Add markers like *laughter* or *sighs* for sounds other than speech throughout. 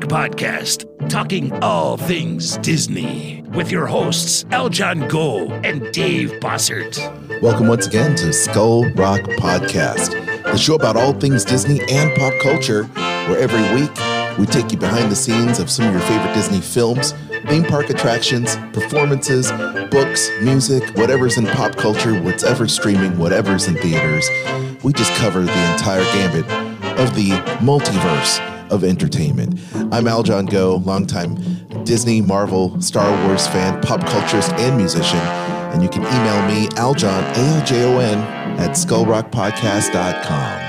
Podcast, talking all things Disney with your hosts, Aljon Go and Dave Bossert. Welcome once again to Skull Rock Podcast, the show about all things Disney and pop culture, where every week we take you behind the scenes of some of your favorite Disney films, theme park attractions, performances, books, music, whatever's in pop culture, whatever's streaming, whatever's in theaters. We just cover the entire gambit of the multiverse of entertainment. I'm Aljon Go, longtime Disney, Marvel, Star Wars fan, pop culturist, and musician. And you can email me, Aljon, A-L-J-O-N, at skullrockpodcast.com.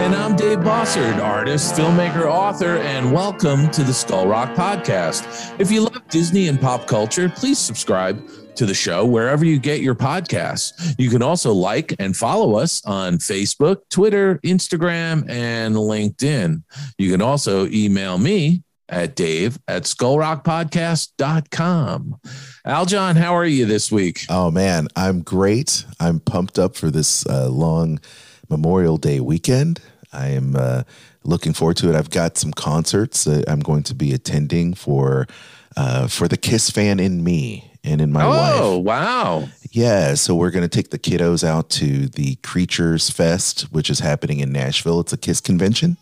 And I'm Dave Bossert, artist, filmmaker, author, and welcome to the Skull Rock Podcast. If you love Disney and pop culture, please subscribe to the show wherever you get your podcasts. You can also like and follow us on Facebook, Twitter, Instagram, and LinkedIn. You can also email me at dave at skullrockpodcast.com. Aljon, how are you this week? Oh, man, I'm great. I'm pumped up for this uh, long Memorial Day weekend. I am uh, looking forward to it. I've got some concerts that I'm going to be attending for uh, for the Kiss fan in me and in my oh, wife. Oh, wow. Yeah, so we're going to take the kiddos out to the Creatures Fest, which is happening in Nashville. It's a Kiss convention.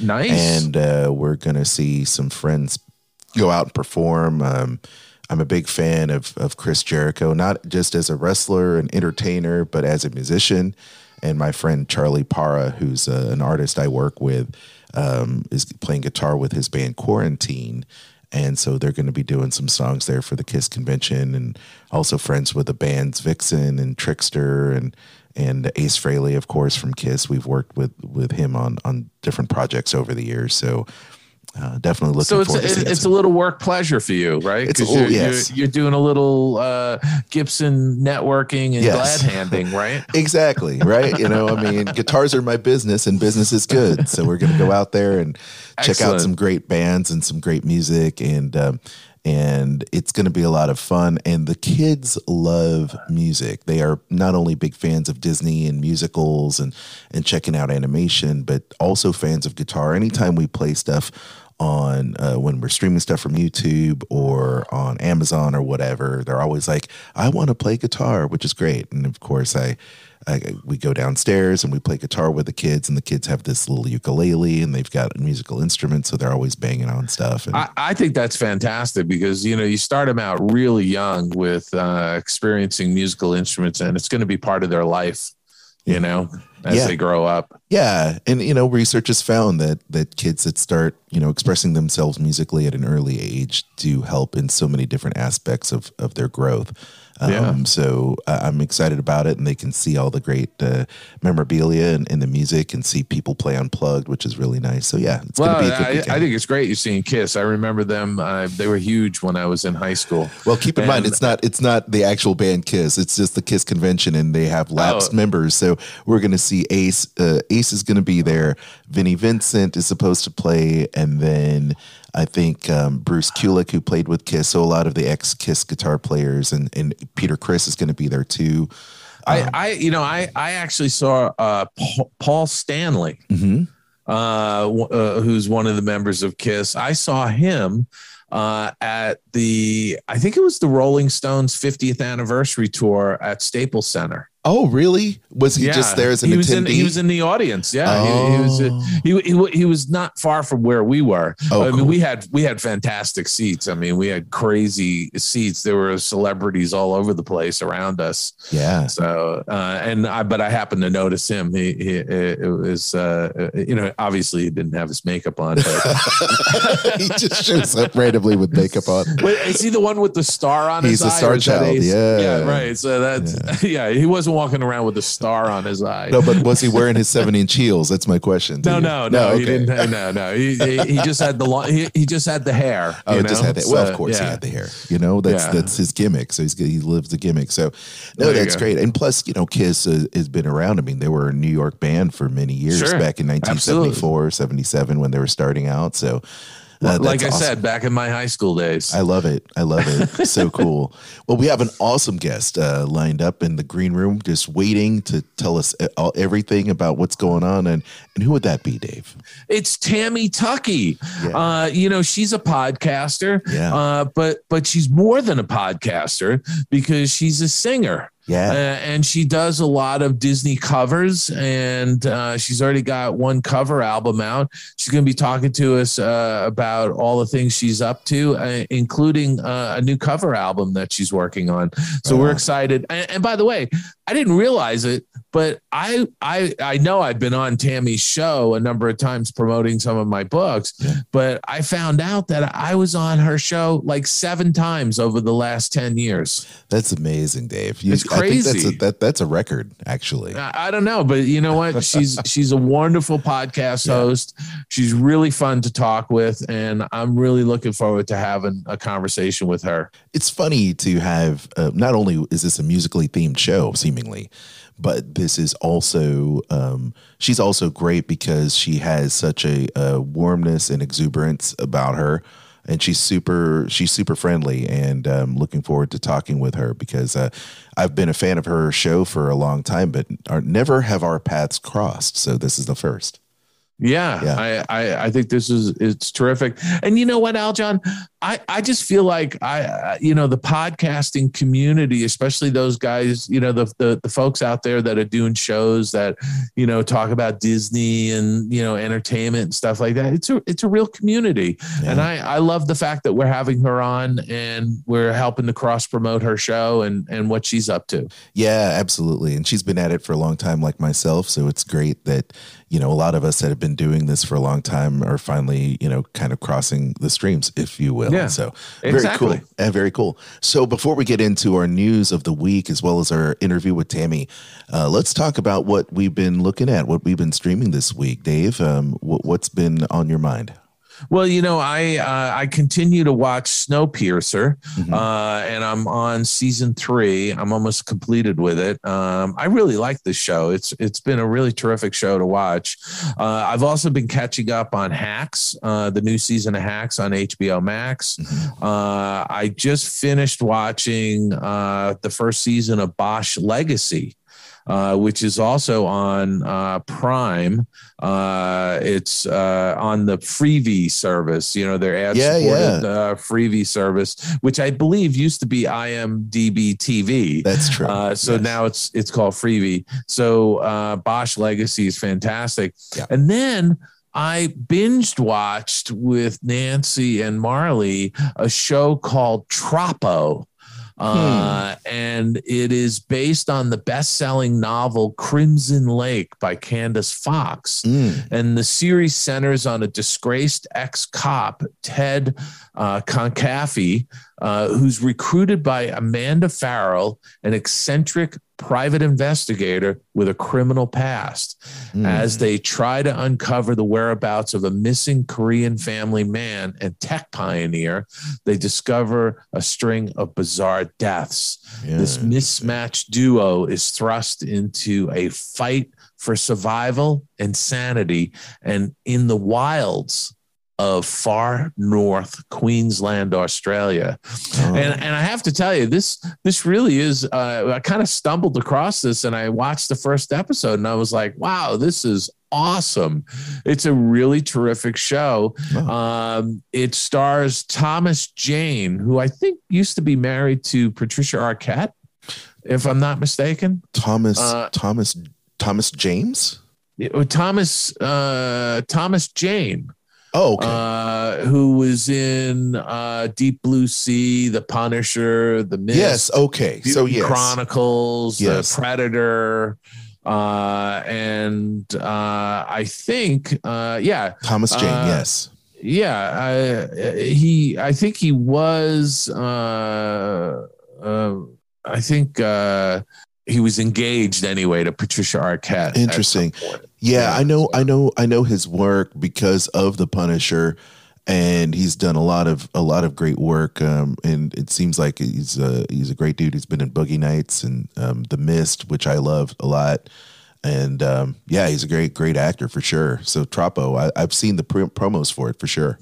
Nice. And uh, we're going to see some friends go out and perform. Um, I'm a big fan of, of Chris Jericho, not just as a wrestler and entertainer, but as a musician. And my friend Charlie Parra, who's uh, an artist I work with, um, is playing guitar with his band Quarantine. And so they're going to be doing some songs there for the Kiss convention, and also friends with the bands Vixen and Trickster and and Ace Frehley, of course, from Kiss. We've worked with with him on on different projects over the years, so uh, definitely looking so it's forward a, it's a little work pleasure for you, right? It's a you're, little, yes. you're, you're, doing a little uh, Gibson networking and Yes. glad handing, right? *laughs* exactly right. You know, I mean, guitars are my business, and business is good. So we're going to go out there and check out some great bands and some great music, and um, and it's going to be a lot of fun. And the kids love music. They are not only big fans of Disney and musicals and and checking out animation, but also fans of guitar. Anytime we play stuff on uh, when we're streaming stuff from YouTube or on Amazon or whatever, they're always like, "I want to play guitar," which is great. And of course, I, I we go downstairs and we play guitar with the kids, and the kids have this little ukulele and they've got musical instruments, so they're always banging on stuff. And I, I think that's fantastic because you know you start them out really young with uh, experiencing musical instruments, and it's going to be part of their life, you know, as Yeah. they grow up. Yeah, and you know, research has found that that kids that start, you know, expressing themselves musically at an early age do help in so many different aspects of of their growth. Um, Yeah. So uh, I'm excited about it, and they can see all the great uh, memorabilia and, and the music, and see people play unplugged, which is really nice. So yeah, it's Well, going to be a good I. I think it's great you're seeing Kiss. I remember them; uh, they were huge when I was in high school. Well, keep in mind it's not it's not the actual band Kiss. It's just the Kiss convention, and they have lapsed Oh. members. So we're going to see Ace. Uh, Ace is going to be there. Vinnie Vincent is supposed to play, and then I think um, Bruce Kulick, who played with Kiss, so a lot of the ex Kiss guitar players, and and Peter Criss is going to be there too. I, I, you know, I, I actually saw uh, Paul, Stanley, hmm uh, w- uh, who's one of the members of Kiss. I saw him uh, at the, I think it was the Rolling Stones 50th anniversary tour at Staples Center. Oh, really? Was he just there as an he was attendee? In, he was in the audience. Yeah, he, he was. Oh. He, he he was not far from where we were. Oh, I mean, cool. we had we had fantastic seats. I mean, we had crazy seats. There were celebrities all over the place around us. yeah. So, uh, and I, but I happened to notice him. He, he it was, uh, you know, obviously he didn't have his makeup on. But *laughs* he just shows up randomly with makeup on. Wait, is he the one with the star on He's his the star or is that child, yeah. yeah, right. So that's yeah. *laughs* He wasn't walking around with a star on his eye. No, but was he wearing his seven inch heels? That's my question. No, you. no, no, he didn't. No, no, he, he, just had the long, he, he just had the hair. Oh, you it just had that. Well, So, of course he had the hair. You know, that's Yeah. that's his gimmick. So he's he lives the gimmick. So no, that's go. great. And plus, you know, Kiss uh, has been around. I mean, they were a New York band for many years Sure. back in 1974, 77 when they were starting out. So Uh, like I awesome. said, back in my high school days. I love it. I love it. *laughs* so cool. Well, we have an awesome guest uh, lined up in the green room, just waiting to tell us all, everything about what's going on. And and who would that be, Dave? it's Tammy Tuckey. Yeah. Uh, you know, she's a podcaster, Yeah. uh, but but she's more than a podcaster because she's a singer. Uh, Yeah. and she does a lot of Disney covers, and uh, she's already got one cover album out. She's going to be talking to us uh, about all the things she's up to, uh, including uh, a new cover album that she's working on. So we're Wow. excited. And, and by the way, I didn't realize it, but I I I know I've been on Tammy's show a number of times promoting some of my books, but I found out that I was on her show like seven times over the last ten years. That's amazing, Dave. You, It's I think that's a, crazy. that, that's a record, actually. I I don't know, but you know what? *laughs* She's she's a wonderful podcast Yeah. host. She's really fun to talk with, and I'm really looking forward to having a conversation with her. It's funny to have, uh, not only is this a musically themed show, seemingly, but this is also, um, she's also great because she has such a, uh warmness and exuberance about her. And she's super, she's super friendly, and um, looking forward to talking with her because uh, I've been a fan of her show for a long time, but are, never have our paths crossed. So this is the first. Yeah, Yeah. I, I I think this is it's terrific. And you know what, Aljon, I I just feel like I I- you know the podcasting community, especially those guys, you know the the the folks out there that are doing shows that you know talk about Disney and you know entertainment and stuff like that. It's a it's a real community, and I I love the fact that we're having her on and we're helping to cross promote her show and and what she's up to. Yeah, absolutely. And she's been at it for a long time, like myself. So it's great that, you know, a lot of us that have been doing this for a long time are finally, you know, kind of crossing the streams, if you will. Yeah, so very exactly. cool. Uh, very cool. So before we get into our news of the week, as well as our interview with Tammy, uh, let's talk about what we've been looking at, what we've been streaming this week. Dave, um, what, what's been on your mind? Well, you know, I uh, I continue to watch Snowpiercer, Mhm. uh, and I'm on season three. I'm almost completed with it. Um, I really like this show. It's it's been a really terrific show to watch. Uh, I've also been catching up on Hacks, uh, the new season of Hacks on HBO Max. Mhm. Uh, I just finished watching uh, the first season of Bosch Legacy. Uh, which is also on uh, Prime. Uh, it's uh, on the Freevee service. You know, their ad Yeah, supported uh, Freevee service, which I believe used to be IMDb TV. That's true. Uh, so Yes. now it's it's called Freevee. So uh, Bosch Legacy is fantastic. Yeah. And then I binged watched with Nancy and Marley a show called Troppo. Uh, and it is based on the best-selling novel Crimson Lake by Candice Fox. Mm, And the series centers on a disgraced ex cop, Ted uh, uh, who's recruited by Amanda Pharrell, an eccentric private investigator with a criminal past. mm. As they try to uncover the whereabouts of a missing Korean family man and tech pioneer, they discover a string of bizarre deaths. This mismatched duo is thrust into a fight for survival and sanity and in the wilds of far north Queensland, Australia. Oh. And and I have to tell you, this this really is. Uh, I kind of stumbled across this, and I watched the first episode, and I was like, "Wow, this is awesome! It's a really terrific show." Wow. Um, it stars Thomas Jane, who I think used to be married to Patricia Arquette, if I'm not mistaken. Thomas uh, Thomas Thomas James. Oh, Thomas uh, Thomas Jane. Oh, okay. Uh, who was in uh, Deep Blue Sea, The Punisher, The Mist, yes. Okay. So yes. Chronicles, Yes. The Predator, uh, and uh, I think, uh, yeah, Thomas Jane. uh, yes. yeah, I, he, I think he was, uh, uh, I think uh, he was engaged anyway to Patricia Arquette. Interesting. Yeah, Yeah. I know, I know, I know his work because of the Punisher, and he's done a lot of a lot of great work. Um, and it seems like he's a he's a great dude. He's been in Boogie Nights and um, The Mist, which I love a lot. And um, yeah, he's a great great actor for sure. So Troppo, I, I've seen the pr- promos for it for sure.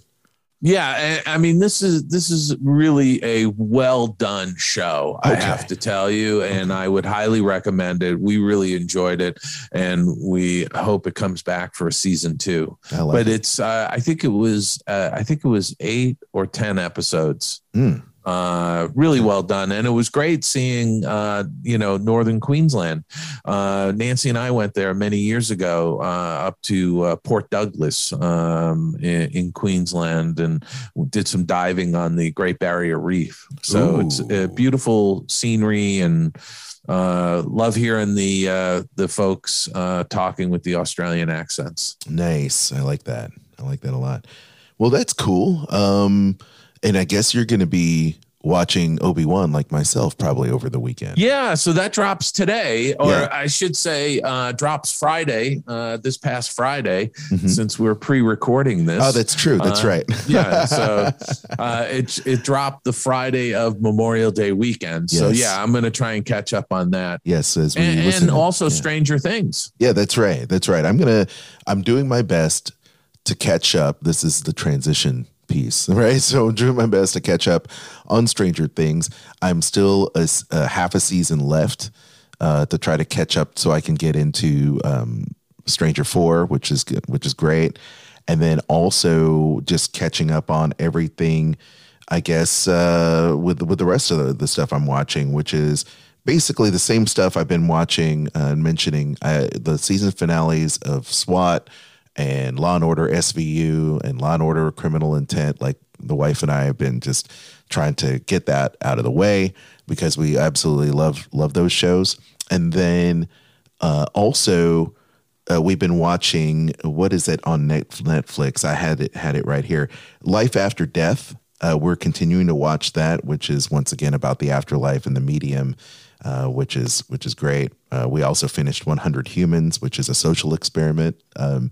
Yeah, I mean this is this is really a well done show. I have to tell you, and I would highly recommend it. We really enjoyed it, and we hope it comes back for a season two. But it. it's uh, I think it was uh, I think it was eight or ten episodes. Mm. Uh, really well done, and it was great seeing uh, you know Northern Queensland. Uh, Nancy and I went there many years ago uh, up to uh, Port Douglas um, in, in Queensland and did some diving on the Great Barrier Reef. So it's Ooh. a beautiful scenery and. Uh, love hearing the uh, the folks uh, talking with the Australian accents. Nice. I like that. I like that a lot. Well, that's cool. Um, and I guess you're going to be watching Obi Wan like myself probably over the weekend. Yeah, so that drops today, or Yeah. I should say, uh, drops Friday, uh, this past Friday, Mhm. since we're pre-recording this. Oh, that's true. That's Uh, right. yeah. *laughs* So uh, it it dropped the Friday of Memorial Day weekend. So Yes. yeah, I'm going to try and catch up on that, yes, as we and, and also yeah. Stranger Things. Yeah, that's right. That's right. I'm gonna. I'm doing my best to catch up. This is the transition piece, *laughs* right? So I'm doing my best to catch up on Stranger Things. I'm still a, a half a season left uh, to try to catch up, so I can get into um, Stranger Four, which is good, which is great, and then also just catching up on everything. I guess uh, with with the rest of the, the stuff I'm watching, which is basically the same stuff I've been watching uh, and mentioning. Uh, the season finales of SWAT and Law and Order SVU and Law and Order Criminal Intent. Like the wife and I have been just trying to get that out of the way because we absolutely love love those shows. And then uh, also uh, we've been watching what is it on Netflix? I had it had it right here. Life After Death. Uh, we're continuing to watch that, which is once again about the afterlife and the medium, uh, which is which is great. Uh, we also finished 100 Humans, which is a social experiment um,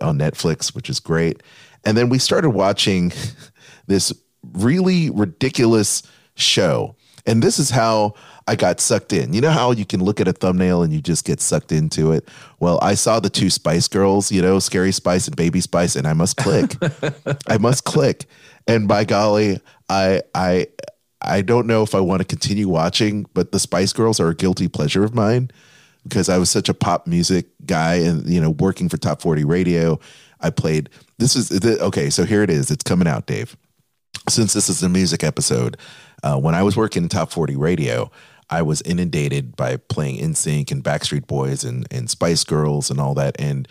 on Netflix, which is great. And then we started watching *laughs* this really ridiculous show. And this is how I got sucked in. You know how you can look at a thumbnail and you just get sucked into it? Well, I saw the two Spice Girls, you know, Scary Spice and Baby Spice, and I must click. *laughs* I must click. And by golly, I I I don't know if I want to continue watching, but the Spice Girls are a guilty pleasure of mine because I was such a pop music guy and you know working for Top 40 Radio. I played this is okay, so here it is. It's coming out, Dave since this is a music episode, uh, when I was working in Top 40 Radio, I was inundated by playing NSYNC and Backstreet Boys and, and Spice Girls and all that. And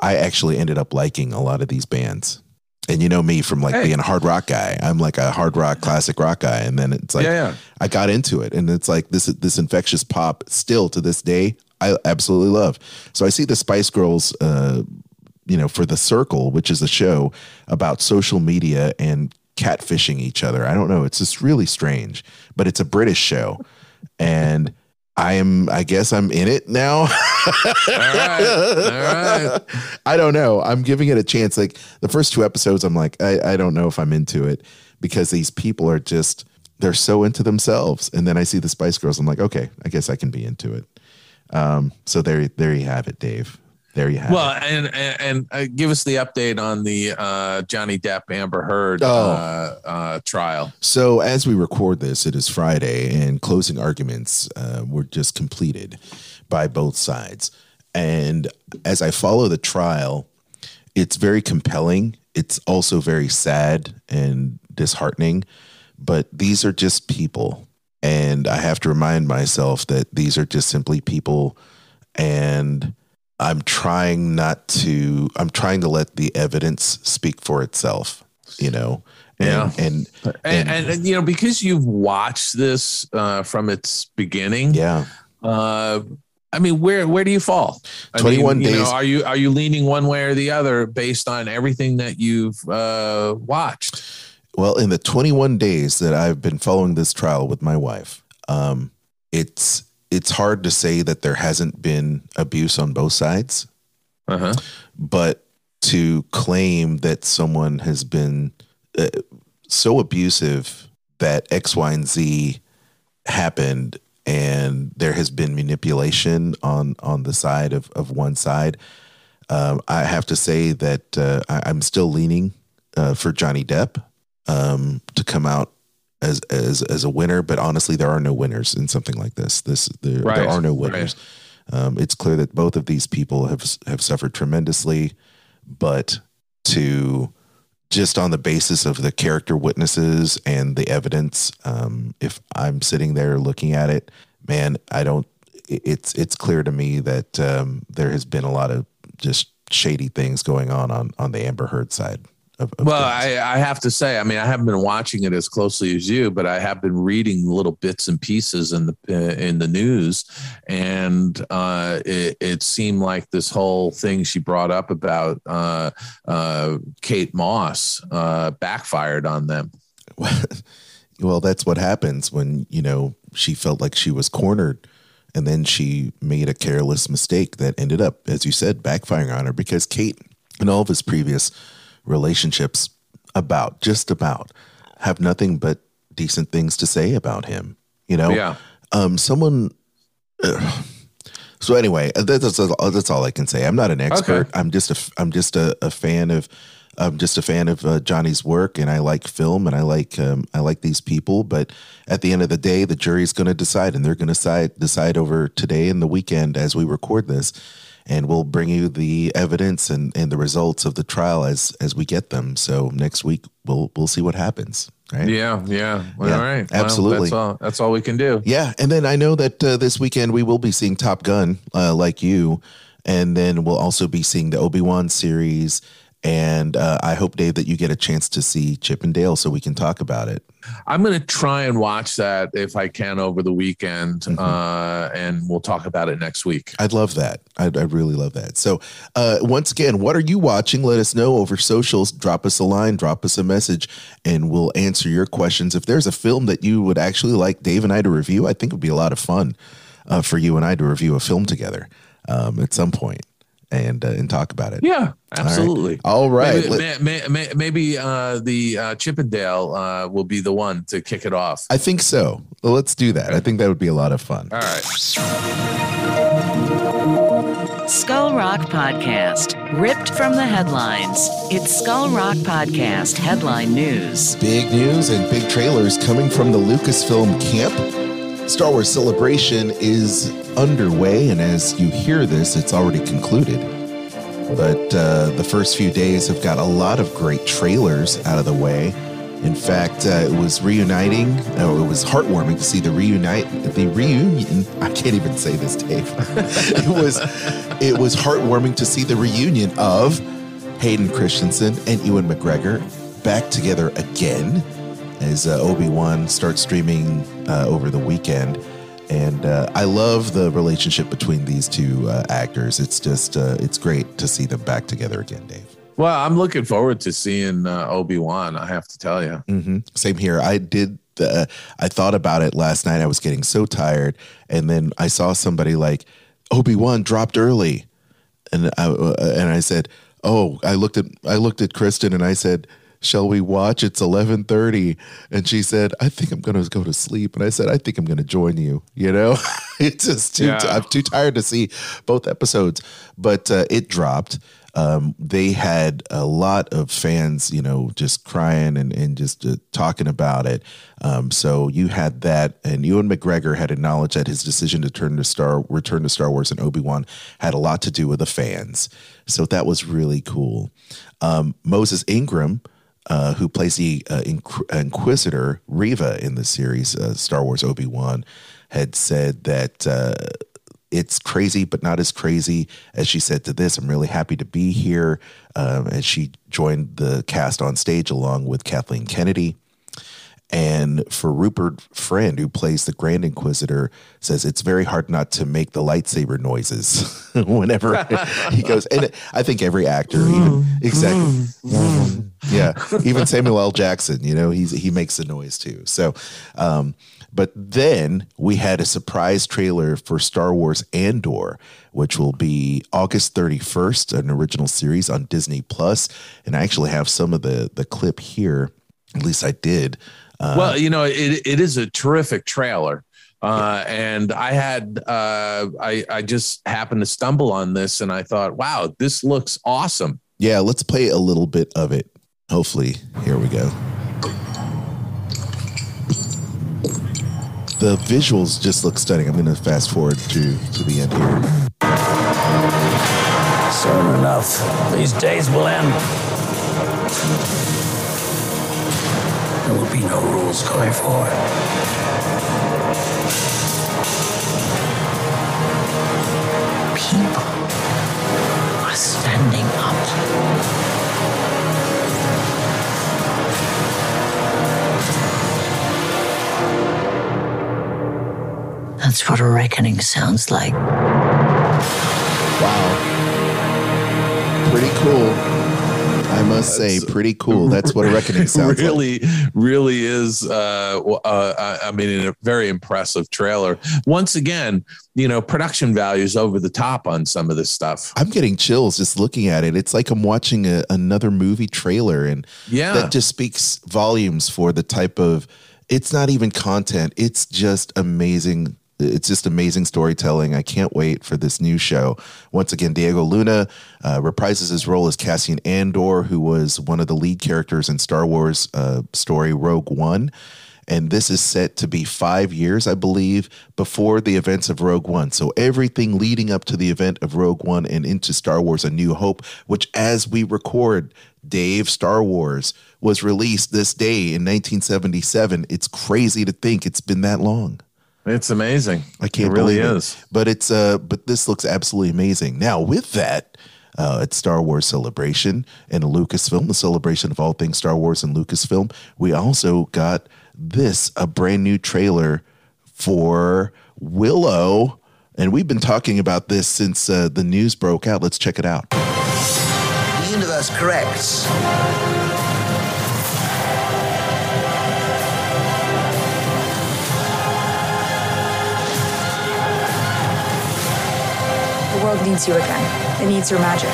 I actually ended up liking a lot of these bands. And you know me from like Hey. being a hard rock guy. I'm like a hard rock, classic rock guy. And then it's like, Yeah, yeah. I got into it. And it's like this, this infectious pop still to this day, I absolutely love. So I see the Spice Girls, uh, you know, for the Circle, which is a show about social media and catfishing each other. I don't know. It's just really strange, but it's a British show. And I am, I guess I'm in it now. All right. All right. *laughs* I don't know. I'm giving it a chance. Like the first two episodes, I'm like, I, I don't know if I'm into it because these people are just, they're so into themselves. And then I see the Spice Girls. I'm like, okay, I guess I can be into it. Um, so there, there you have it, Dave. There you have Well, it. and and, and uh, give us the update on the uh, Johnny Depp Amber Heard Oh. uh, uh, trial. So as we record this, it is Friday, and closing arguments uh, were just completed by both sides. And as I follow the trial, it's very compelling. It's also very sad and disheartening. But these are just people, and I have to remind myself that these are just simply people, and I'm trying not to. I'm trying to let the evidence speak for itself. You know. And, Yeah. and And, and, and, you know, because you've watched this uh, from its beginning, yeah. uh, I mean, where where do you fall? I 21 mean, you know, days. are you are you leaning one way or the other based on everything that you've uh, watched? Well, in the 21 days that I've been following this trial with my wife, um, it's it's hard to say that there hasn't been abuse on both sides, Uh huh. but to claim that someone has been uh, so abusive that X, Y, and Z happened, and there has been manipulation on on the side of of one side. Um, I have to say that uh, I, I'm still leaning uh, for Johnny Depp um, to come out as as as a winner, but honestly, there are no winners in something like this. This there, Right, there are no right. winners. Um, it's clear that both of these people have have suffered tremendously, but to just on the basis of the character witnesses and the evidence, um, if I'm sitting there looking at it, man, I don't. It's it's clear to me that um, there has been a lot of just shady things going on on on the Amber Heard side. Of, of Well. I, I have to say, I mean, I haven't been watching it as closely as you, but I have been reading little bits and pieces in the uh, in the news, and uh, it, it seemed like this whole thing she brought up about uh, uh, Kate Moss uh, backfired on them. *laughs* well, that's what happens when you know she felt like she was cornered, and then she made a careless mistake that ended up, as you said, backfiring on her because Kate and all of his previous relationships, about just about, have nothing but decent things to say about him. You know, Yeah. um, someone. uh, so anyway, uh, that's, that's all I can say. I'm not an expert. I'm just a I'm just a, a fan of I'm just a fan of uh, Johnny's work, and I like film, and I like um, I like these people. But at the end of the day, the jury's going to decide, and they're going to decide decide over today and the weekend as we record this, and we'll bring you the evidence and, and the results of the trial as as we get them. So next week we'll we'll see what happens. Right? Yeah, yeah. Well, Yeah, all right. Well, absolutely. that's all. That's all we can do. Yeah, and then I know that uh, this weekend we will be seeing Top Gun, uh, like you, and then we'll also be seeing the Obi Wan series. And uh, I hope, Dave, that you get a chance to see Chip and Dale so we can talk about it. I'm going to try and watch that if I can over the weekend, Mhm. uh, and we'll talk about it next week. I'd love that. I'd, I'd really love that. So, uh, once again, what are you watching? Let us know over socials. Drop us a line, drop us a message, and we'll answer your questions. If there's a film that you would actually like Dave and I to review, I think it would be a lot of fun uh, for you and I to review a film together um, at some point and uh, and talk about it. Yeah, absolutely. All right. Maybe, may- may- may- maybe uh, the uh, Chippendale uh, will be the one to kick it off. I think so. Well, let's do that. I think that would be a lot of fun. All right. Skull Rock Podcast, ripped from the headlines. It's Skull Rock Podcast headline news. Big news and big trailers coming from the Lucasfilm camp. Star Wars Celebration is underway, and as you hear this, it's already concluded. But uh, the first few days have got a lot of great trailers out of the way. In fact, uh, it was reuniting. Oh, it was heartwarming to see the reunite, the reunion. *laughs* I can't even say this, Dave. *laughs* it was, it was heartwarming to see the reunion of Hayden Christensen and Ewan McGregor back together again as uh, Obi Wan starts streaming uh, over the weekend. And uh, I love the relationship between these two uh, actors. It's just, uh, it's great to see them back together again, Dave. Well, I'm looking forward to seeing uh, Obi Wan. I have to tell you. hmm Same here. I did. Uh, I thought about it last night. I was getting so tired, and then I saw somebody like Obi Wan dropped early, and I uh, and I said, "Oh." I looked at I looked at Kristen and I said, "Shall we watch? It's 1130. And she said, "I think I'm going to go to sleep." And I said, "I think I'm going to join you." You know, *laughs* it's just too. Yeah. I'm too tired to see both episodes, but uh, it dropped. Um, they had a lot of fans, you know, just crying and, and just uh, talking about it. Um, so you had that, and Ewan McGregor had acknowledged that his decision to turn to Star return to Star Wars and Obi Wan had a lot to do with the fans. So that was really cool. Um, Moses Ingram, uh, who plays the uh, Inqu- Inquisitor Reva in the series uh, Star Wars Obi Wan, had said that uh, it's crazy, but not as crazy as she said to this. I'm really happy to be here. Um, as she joined the cast on stage along with Kathleen Kennedy. And for Rupert Friend, who plays the Grand Inquisitor, says it's very hard not to make the lightsaber noises *laughs* whenever *laughs* he goes. And I think every actor, even mm. exactly, mm. mm. yeah, even Samuel L. Jackson, you know, he's he makes the noise too. So, um, but then we had a surprise trailer for Star Wars Andor, which will be August 31st, an original series on Disney Plus. And I actually have some of the the clip here. At least I did. Uh, well, you know, it, it is a terrific trailer. Uh, and I had, uh, I, I just happened to stumble on this and I thought, wow, this looks awesome. yeah, let's play a little bit of it. Hopefully, here we go. The visuals just look stunning. I'm going to fast forward to, to the end here. Soon enough, these days will end. There will be no rules going forward. People are standing up. That's what a reckoning sounds like. Wow. Pretty cool. I must say, pretty cool. That's what a reckoning sounds like. really, really is. Uh, uh, I I mean, a very impressive trailer. Once again, you know, production values over the top on some of this stuff. I'm getting chills just looking at it. It's like I'm watching a, another movie trailer, and Yeah. that just speaks volumes for the type of. It's not even content. It's just amazing. It's just amazing storytelling. I can't wait for this new show. Once again, Diego Luna uh, reprises his role as Cassian Andor, who was one of the lead characters in Star Wars uh, story Rogue One. And this is set to be five years, I believe, before the events of Rogue One. So everything leading up to the event of Rogue One and into Star Wars A New Hope, which as we record, Dave, Star Wars was released this day in 1977. It's crazy to think it's been that long. It's amazing. I can't it really believe it. is. But it's uh but this looks absolutely amazing. Now with that, uh, it's Star Wars Celebration and Lucasfilm, the celebration of all things Star Wars and Lucasfilm. We also got this, a brand new trailer for Willow. And we've been talking about this since uh, the news broke out. Let's check it out. The universe corrects. World needs you again. It needs your magic.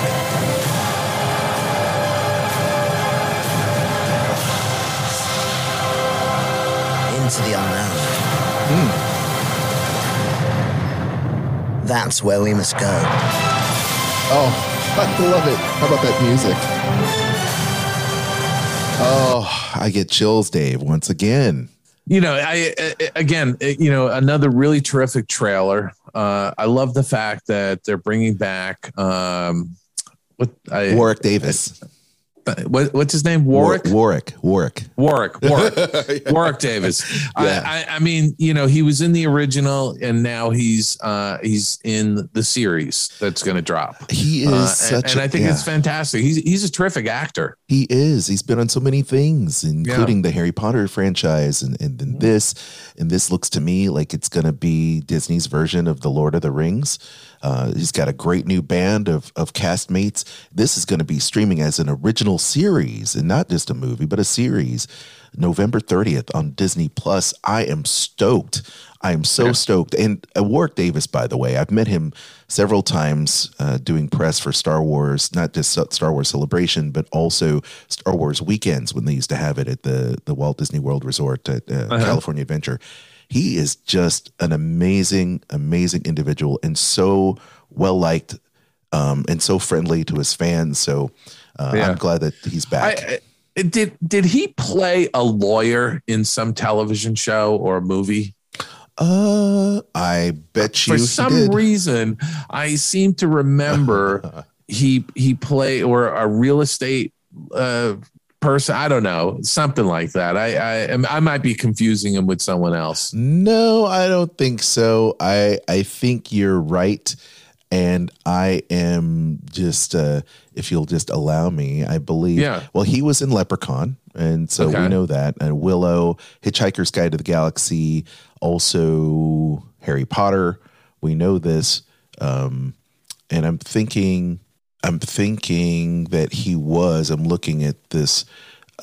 Into the unknown. Hmm. That's where we must go. Oh, I love it. How about that music? Oh, I get chills, Dave, once again. You know, I, I again, you know, another really terrific trailer. Uh, I love the fact that they're bringing back um, what I Warwick Davis. What, what's his name? Warwick. Warwick. Warwick. Warwick, Warwick, *laughs* Warwick Davis. Yeah. I, I, I mean, you know, he was in the original, and now he's uh, he's in the series that's going to drop. He is Uh, and, such and a- I think yeah. it's fantastic. He's he's a terrific actor. He is. He's been on so many things, including the Harry Potter franchise, and and then this. And this looks to me like it's going to be Disney's version of the Lord of the Rings. Uh, he's got a great new band of of castmates. This is going to be streaming as an original series, and not just a movie, but a series. November 30th on Disney Plus. I am stoked. I am so stoked. And uh, Warwick Davis, by the way, I've met him several times uh, doing press for Star Wars, not just Star Wars Celebration, but also Star Wars weekends when they used to have it at the the Walt Disney World Resort at uh, California Adventure. He is just an amazing, amazing individual and so well liked um, and so friendly to his fans. So uh, Yeah. I'm glad that he's back. I, I, did did he play a lawyer in some television show or movie? uh, I bet you For some reason, I seem to remember *laughs* he he played or a real estate uh, person. I don't know, something like that. I I I might be confusing him with someone else. No, I don't think so. I I think you're right. And I am just uh if you'll just allow me, I believe Yeah. well he was in Leprechaun, and so we know that. And Willow, Hitchhiker's Guide to the Galaxy, also Harry Potter. We know this. Um and I'm thinking I'm thinking that he was, I'm looking at this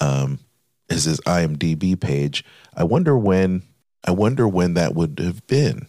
um is his IMDb page. I wonder when I wonder when that would have been.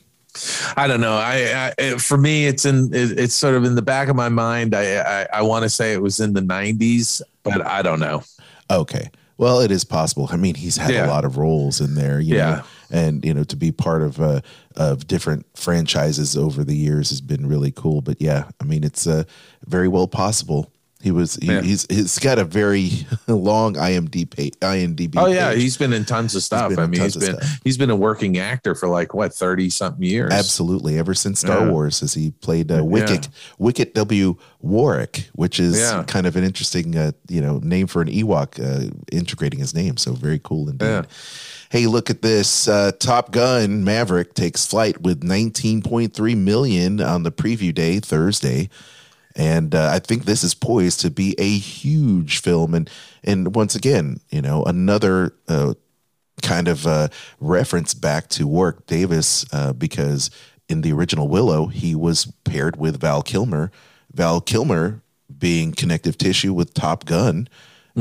I don't know. I, I for me, it's in it, it's sort of in the back of my mind. I I, I want to say it was in the '90s, but I don't know. Okay. Well, it is possible. I mean, he's had Yeah. a lot of roles in there, you Yeah. know, and you know, to be part of uh, of different franchises over the years has been really cool. But yeah, I mean, it's uh, very well possible. He was. He, Yeah. He's. He's got a very *laughs* long IMDb. IMDb. Oh yeah, page. he's been in tons of stuff. I mean, he's been he's been a working actor for like what thirty something years. Absolutely. Ever since Star Yeah. Wars, as he played uh, Wicket, Wicket W. Warwick, which is Yeah. kind of an interesting, uh, you know, name for an Ewok, uh, integrating his name. So very cool indeed. Hey, look at this! Uh, Top Gun Maverick takes flight with 19.3 million on the preview day Thursday, and uh, I think this is poised to be a huge film. And and once again, you know, another. Uh, kind of uh, reference back to Warwick Davis uh, because in the original Willow, he was paired with Val Kilmer. Val Kilmer being connective tissue with Top Gun.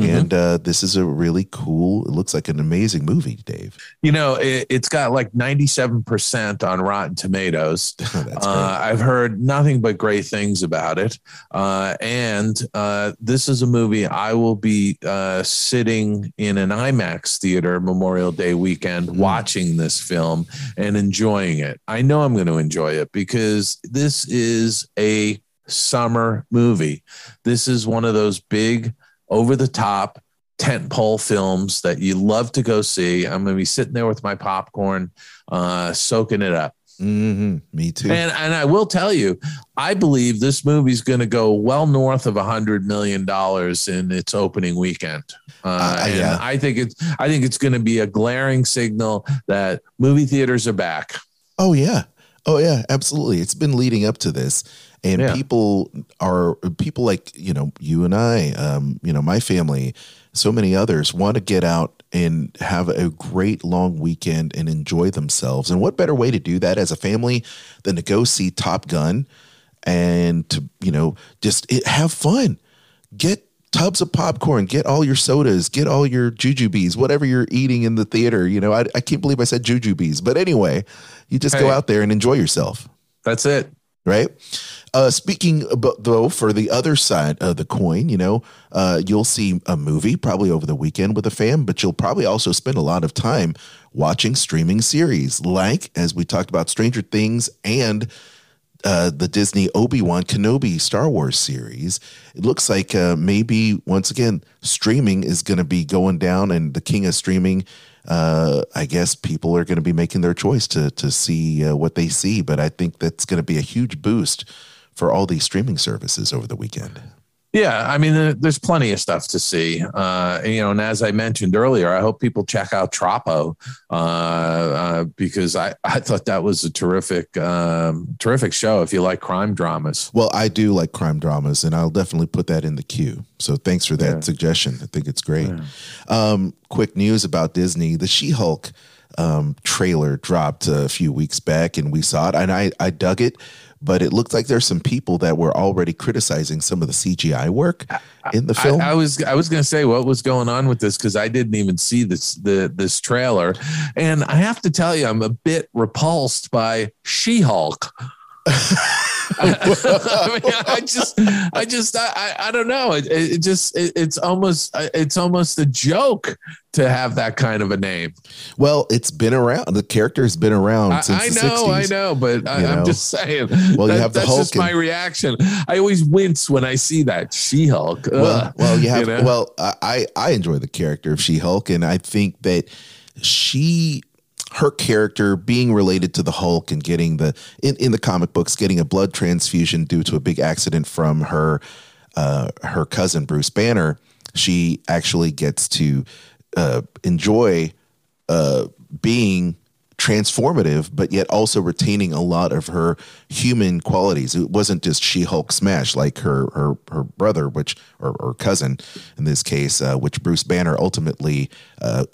And uh, this is a really cool, it looks like an amazing movie, Dave. You know, it, it's got like ninety seven percent on Rotten Tomatoes. *laughs* Uh, I've heard nothing but great things about it. Uh, and uh, this is a movie I will be uh, sitting in an IMAX theater Memorial Day weekend watching this film and enjoying it. I know I'm going to enjoy it because this is a summer movie. This is one of those big, over the top, tentpole films that you love to go see. I'm going to be sitting there with my popcorn, uh, soaking it up. hmm Me too. And and I will tell you, I believe this movie's going to go well north of a hundred million dollars in its opening weekend. Uh, Uh, yeah. I think it's I think it's going to be a glaring signal that movie theaters are back. Oh yeah. Oh yeah, absolutely. It's been leading up to this. And Yeah. people are people like, you know, you and I, um, you know, my family, so many others want to get out and have a great long weekend and enjoy themselves. And what better way to do that as a family than to go see Top Gun and to, you know, just it, have fun. Get tubs of popcorn, get all your sodas, get all your jujubes, whatever you're eating in the theater. You know, I, I can't believe I said jujubes, but anyway, you just go out there and enjoy yourself, That's it. right? Uh, speaking about, though, for the other side of the coin, you know, uh, you'll see a movie probably over the weekend with a fan, but you'll probably also spend a lot of time watching streaming series, like as we talked about Stranger Things and uh, the Disney Obi Wan Kenobi Star Wars series. It looks like uh, maybe once again streaming is going to be going down, and the king of streaming. Uh, I guess people are going to be making their choice to to see uh, what they see, but I think that's going to be a huge boost for all these streaming services over the weekend. Yeah, I mean, there's plenty of stuff to see. Uh, you know, and as I mentioned earlier, I hope people check out Troppo uh, uh, because I, *laughs* I thought that was a terrific, um, terrific show. If you like crime dramas, Well, I do like crime dramas, and I'll definitely put that in the queue. So thanks for that Yeah. suggestion. I think it's great. Um, quick news about Disney: the She-Hulk um, trailer dropped a few weeks back, and we saw it, and I I dug it. But it looked like there's some people that were already criticizing some of the CGI work in the film. I, I was I was going to say what was going on with this because I didn't even see this the this trailer, and I have to tell you, I'm a bit repulsed by She Hulk. *laughs* *laughs* I mean, I just, I just, I, I, don't know. It, it just, it, it's almost, it's almost a joke to have that kind of a name. well, it's been around. The character has been around I, since I know, I know, but I. I'm just saying. Well, you have the that's Hulk just my reaction. I always wince when I see that She Hulk. well, well, you have. know? Well, I I I enjoy the character of She Hulk, and I think that she, her character being related to the Hulk and getting the in in the comic books, getting a blood transfusion due to a big accident from her uh, her cousin Bruce Banner, she actually gets to uh, enjoy uh, being transformative, but yet also retaining a lot of her human qualities. It wasn't just She Hulk smash like her her her brother, which or, or cousin in this case, uh, which Bruce Banner ultimately uh,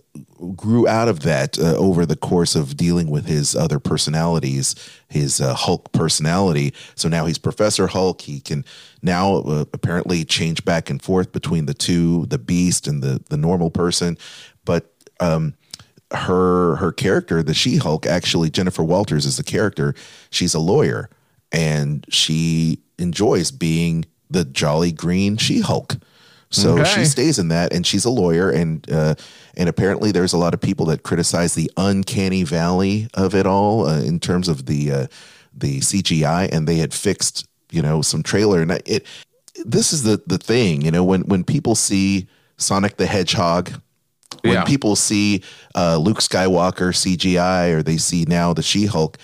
grew out of that uh, over the course of dealing with his other personalities, his uh, Hulk personality. So now he's Professor Hulk. He can now uh, apparently change back and forth between the two, the Beast and the the normal person, but. Um, her her character, the She Hulk, actually Jennifer Walters is the character. She's a lawyer, and she enjoys being the jolly green She Hulk. So Okay. she stays in that, and she's a lawyer, and uh, and apparently there's a lot of people that criticize the uncanny valley of it all uh, in terms of the uh, the CGI, and they had fixed you know some trailer, and it this is the the thing, you know, when when people see Sonic the Hedgehog, when Yeah. people see uh, Luke Skywalker CGI, or they see now the She Hulk,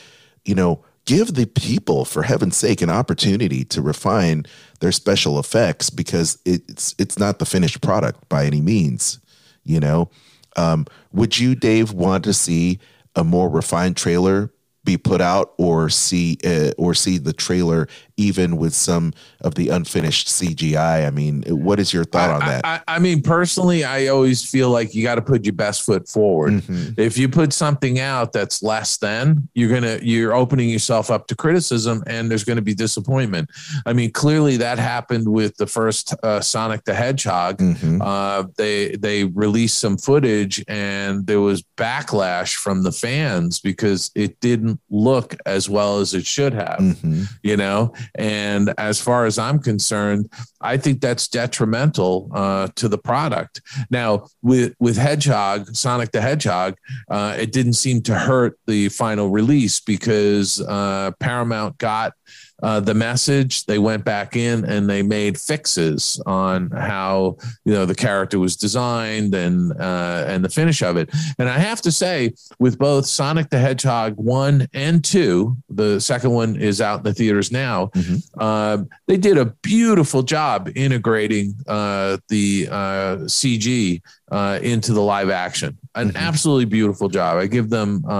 you know, give the people, for heaven's sake, an opportunity to refine their special effects because it's it's not the finished product by any means. You know, um, would you, Dave, want to see a more refined trailer be put out, or see uh, or see the trailer even with some of the unfinished CGI? I mean, what is your thought on that? I, I mean, personally, I always feel like you got to put your best foot forward. Mm-hmm. If you put something out that's less than, you're gonna you're opening yourself up to criticism, and there's going to be disappointment. I mean, clearly that happened with the first uh, Sonic the Hedgehog. Mhm. Uh, they they released some footage, and there was backlash from the fans because it didn't look as well as it should have Mhm. you know and as far as i'm concerned i think that's detrimental uh, to the product now with with hedgehog sonic the hedgehog uh, it didn't seem to hurt the final release because uh, paramount got uh, the message they went back in and they made fixes on how you know the character was designed and uh, and the finish of it. And i have to say with both sonic the hedgehog 1 and 2 the second one is out in the theaters now. Um, they did a beautiful job integrating uh, the uh, cg uh, into the live action. An absolutely beautiful job. I give them uh,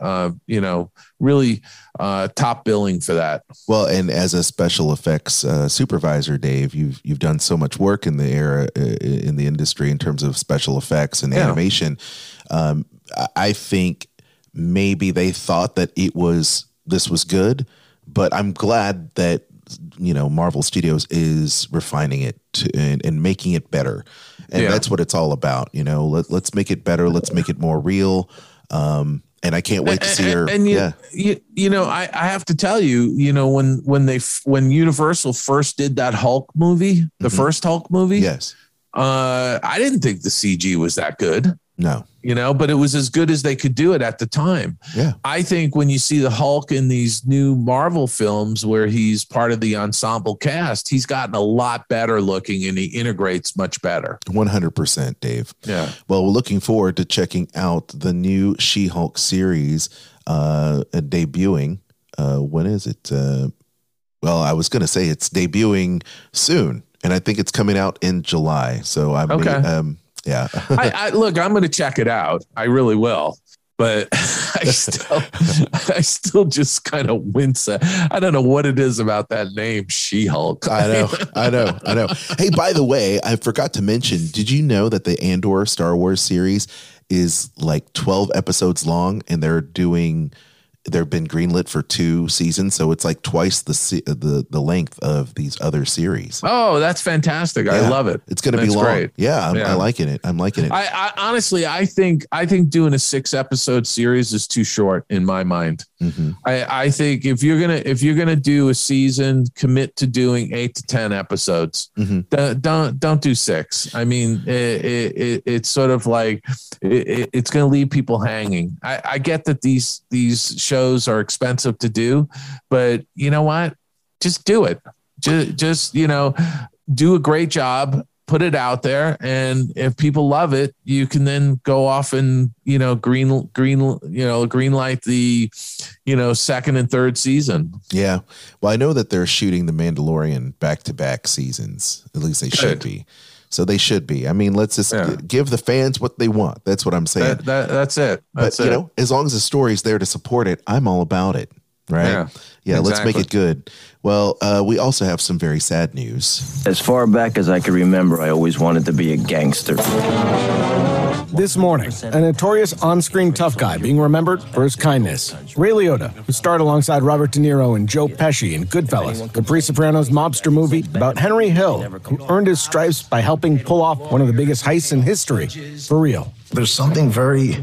uh, you know really uh, top billing for that. Well, and as a special effects uh, supervisor, Dave, you've you've done so much work in the era in the industry in terms of special effects and Yeah. animation. Um, I think maybe they thought that it was this was good, but I'm glad that you know Marvel Studios is refining it to, and, and making it better, and Yeah. that's what it's all about. You know, Let, let's make it better. Let's make it more real. Um, and I can't wait to see her. and, and you, yeah. you, you know, I, I have to tell you, you know, when when they when Universal first did that Hulk movie, the first Hulk movie, Yes. uh, I didn't think the CG was that good, No. you know, but it was as good as they could do it at the time. Yeah. I think when you see the Hulk in these new Marvel films where he's part of the ensemble cast, he's gotten a lot better looking and he integrates much better. One hundred percent, Dave. Yeah. Well, we're looking forward to checking out the new She-Hulk series uh, debuting. Uh, when is it? Uh, well, I was going to say it's debuting soon, and I think it's coming out in July. So I'm Okay. um, yeah. I, I look, I'm going to check it out. I really will. But *laughs* I *laughs* still, I still just kind of wince. At, I don't know what it is about that name, She-Hulk. I know, I know, I know. *laughs* Hey, by the way, I forgot to mention. Did you know that the Andor Star Wars series is like twelve episodes long, and they're doing they've been greenlit for two seasons, so it's like twice the se- the the length of these other series. Oh, that's fantastic! I love it. It's going to be long. great. Yeah, I'm, Yeah. Liking it. I'm liking it. I, I honestly, I think, I think doing a six episode series is too short in my mind. Mhm. I, I think if you're gonna if you're gonna do a season, commit to doing eight to ten episodes. Mhm. Don't don't don't do six. I mean, it, it, it, it's sort of like it, it- it's gonna leave people hanging. I, I get that these these shows are expensive to do, but you know what? Just do it. Just just you know, do a great job. Put it out there, and if people love it, you can then go off and you know green green you know green light the you know second and third season. Yeah. Well, I know that they're shooting The Mandalorian back to back seasons. At least they should be. So they should be. I mean, let's just Yeah. give the fans what they want. That's what I'm saying. That, that that's it. but That's you know, as long as the story's there to support it, I'm all about it. Right? Yeah, Yeah. let's make it good. Well, uh, we also have some very sad news. As far back as I can remember, I always wanted to be a gangster. This morning, a notorious on screen tough guy being remembered for his kindness. Ray Liotta, who starred alongside Robert De Niro and Joe Pesci in Goodfellas, the Pre Sopranos mobster movie about Henry Hill, who earned his stripes by helping pull off one of the biggest heists in history. For real. There's something very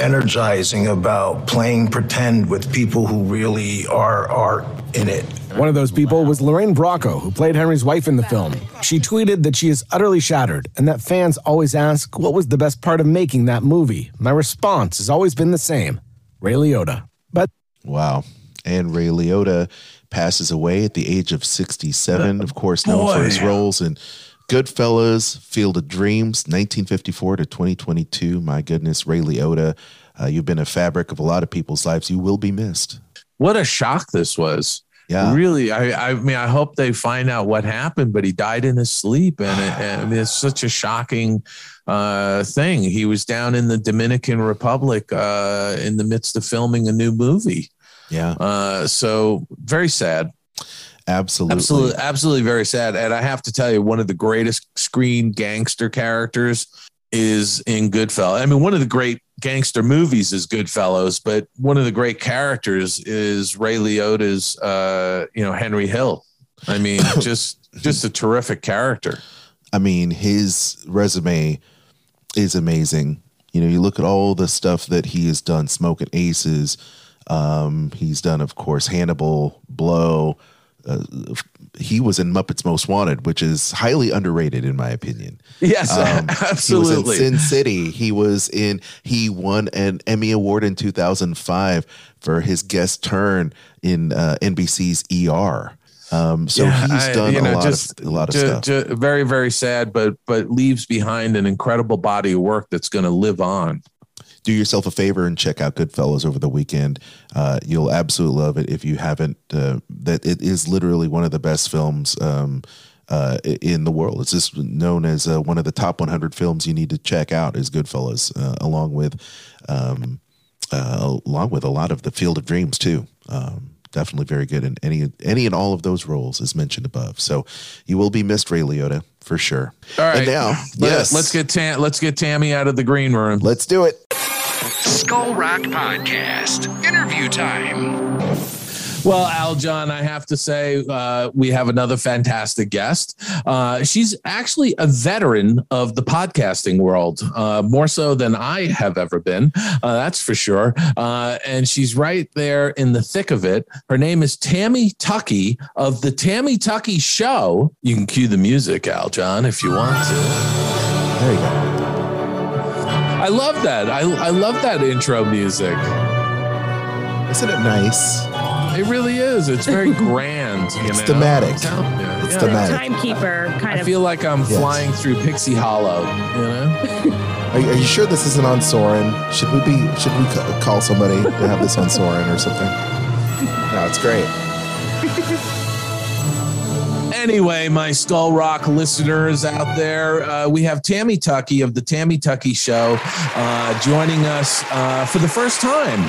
energizing about playing pretend with people who really are are in it. One of those people was Lorraine Bracco, who played Henry's wife in the film. She tweeted that she is utterly shattered and that fans always ask, What was the best part of making that movie? My response has always been the same Ray Liotta. But Wow. And Ray Liotta passes away at the age of 67. Of course, known for his roles in Goodfellas, Field of Dreams, 1954 to 2022. My goodness, Ray Liotta, uh, you've been a fabric of a lot of people's lives. You will be missed. What a shock this was. Yeah. Really, I, I mean, I hope they find out what happened, but he died in his sleep, and, it, *sighs* and I mean, it's such a shocking uh, thing. He was down in the Dominican Republic uh, in the midst of filming a new movie. Yeah, Uh, so very sad. Absolutely. Absolutely, absolutely very sad. And I have to tell you, one of the greatest screen gangster characters is in Goodfellas. I mean, one of the great gangster movies is Goodfellas, but one of the great characters is Ray Liotta's, uh, you know, Henry Hill. I mean, *laughs* just just a terrific character. I mean, his resume is amazing. You know, you look at all the stuff that he has done, Smokin' Aces. Um, he's done, of course, Hannibal, Blow. Uh, he was in Muppets Most Wanted, which is highly underrated in my opinion. Yes, Um, absolutely. *laughs* He was in Sin City. He was in. He won an Emmy Award in 2005 for his guest turn in uh, NBC's ER. Um, so Yeah, he's done you a know, lot just- of a lot of ju- stuff. ju- very, very sad, but but leaves behind an incredible body of work that's going to live on. Do yourself a favor and check out Goodfellas over the weekend. Uh, you'll absolutely love it if you haven't. Uh, that it is literally one of the best films um, uh, in the world. It's just known as uh, one of the top 100 films you need to check out. Is Goodfellas, uh, along with um, uh, along with a lot of the Field of Dreams too. Um, definitely very good in any any and all of those roles as mentioned above. So you will be missed, Ray Liotta, for sure. All right, And now, let, yes, let's get Tam- let's get Tammy out of the green room. let's do it. Skull Rock Podcast. Interview time. Well, Aljon, I have to say, uh, we have another fantastic guest. Uh, she's actually a veteran of the podcasting world, uh, more so than I have ever been. Uh, that's for sure. Uh, and she's right there in the thick of it. Her name is Tammy Tuckey of the Tammy Tuckey Show. You can cue the music, Aljon, if you want to. There you go. I love that. I, I love that intro music. Isn't it nice? It really is. It's very *laughs* grand. You It's know? thematic. I'm. It's Yeah. thematic. timekeeper kind I of feel like I'm Yes. flying through Pixie Hollow, you know? Are, are you sure this isn't on Soarin'? Should we be? Should we call somebody to have this on Soarin' or something? No, it's great. *laughs* Anyway, my Skull Rock listeners out there, uh, we have Tammy Tuckey of the Tammy Tuckey Show uh, joining us uh, for the first time.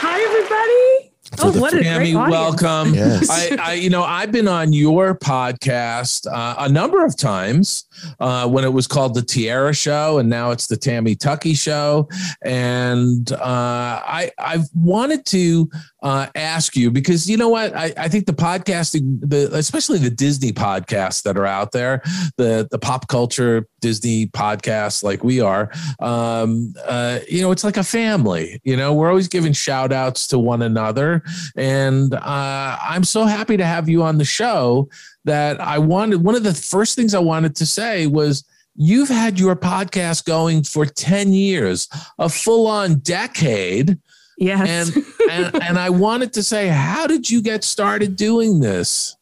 Hi, everybody. For oh, the what a Tammy, great welcome. Yes. I, I, you know, I've been on your podcast uh, a number of times uh, when it was called the Tiara Show, and now it's the Tammy Tuckey Show. And uh, I, I've wanted to uh, ask you because you know what, I, I think the podcasting, the especially the Disney podcasts that are out there, the the pop culture Disney podcasts like we are, um, uh, you know, it's like a family. You know, we're always giving shout outs to one another. And uh, I'm so happy to have you on the show that I wanted, one of the first things I wanted to say was, You've had your podcast going for 10 years, a full on decade. Yes. And, and and I wanted to say, how did you get started doing this?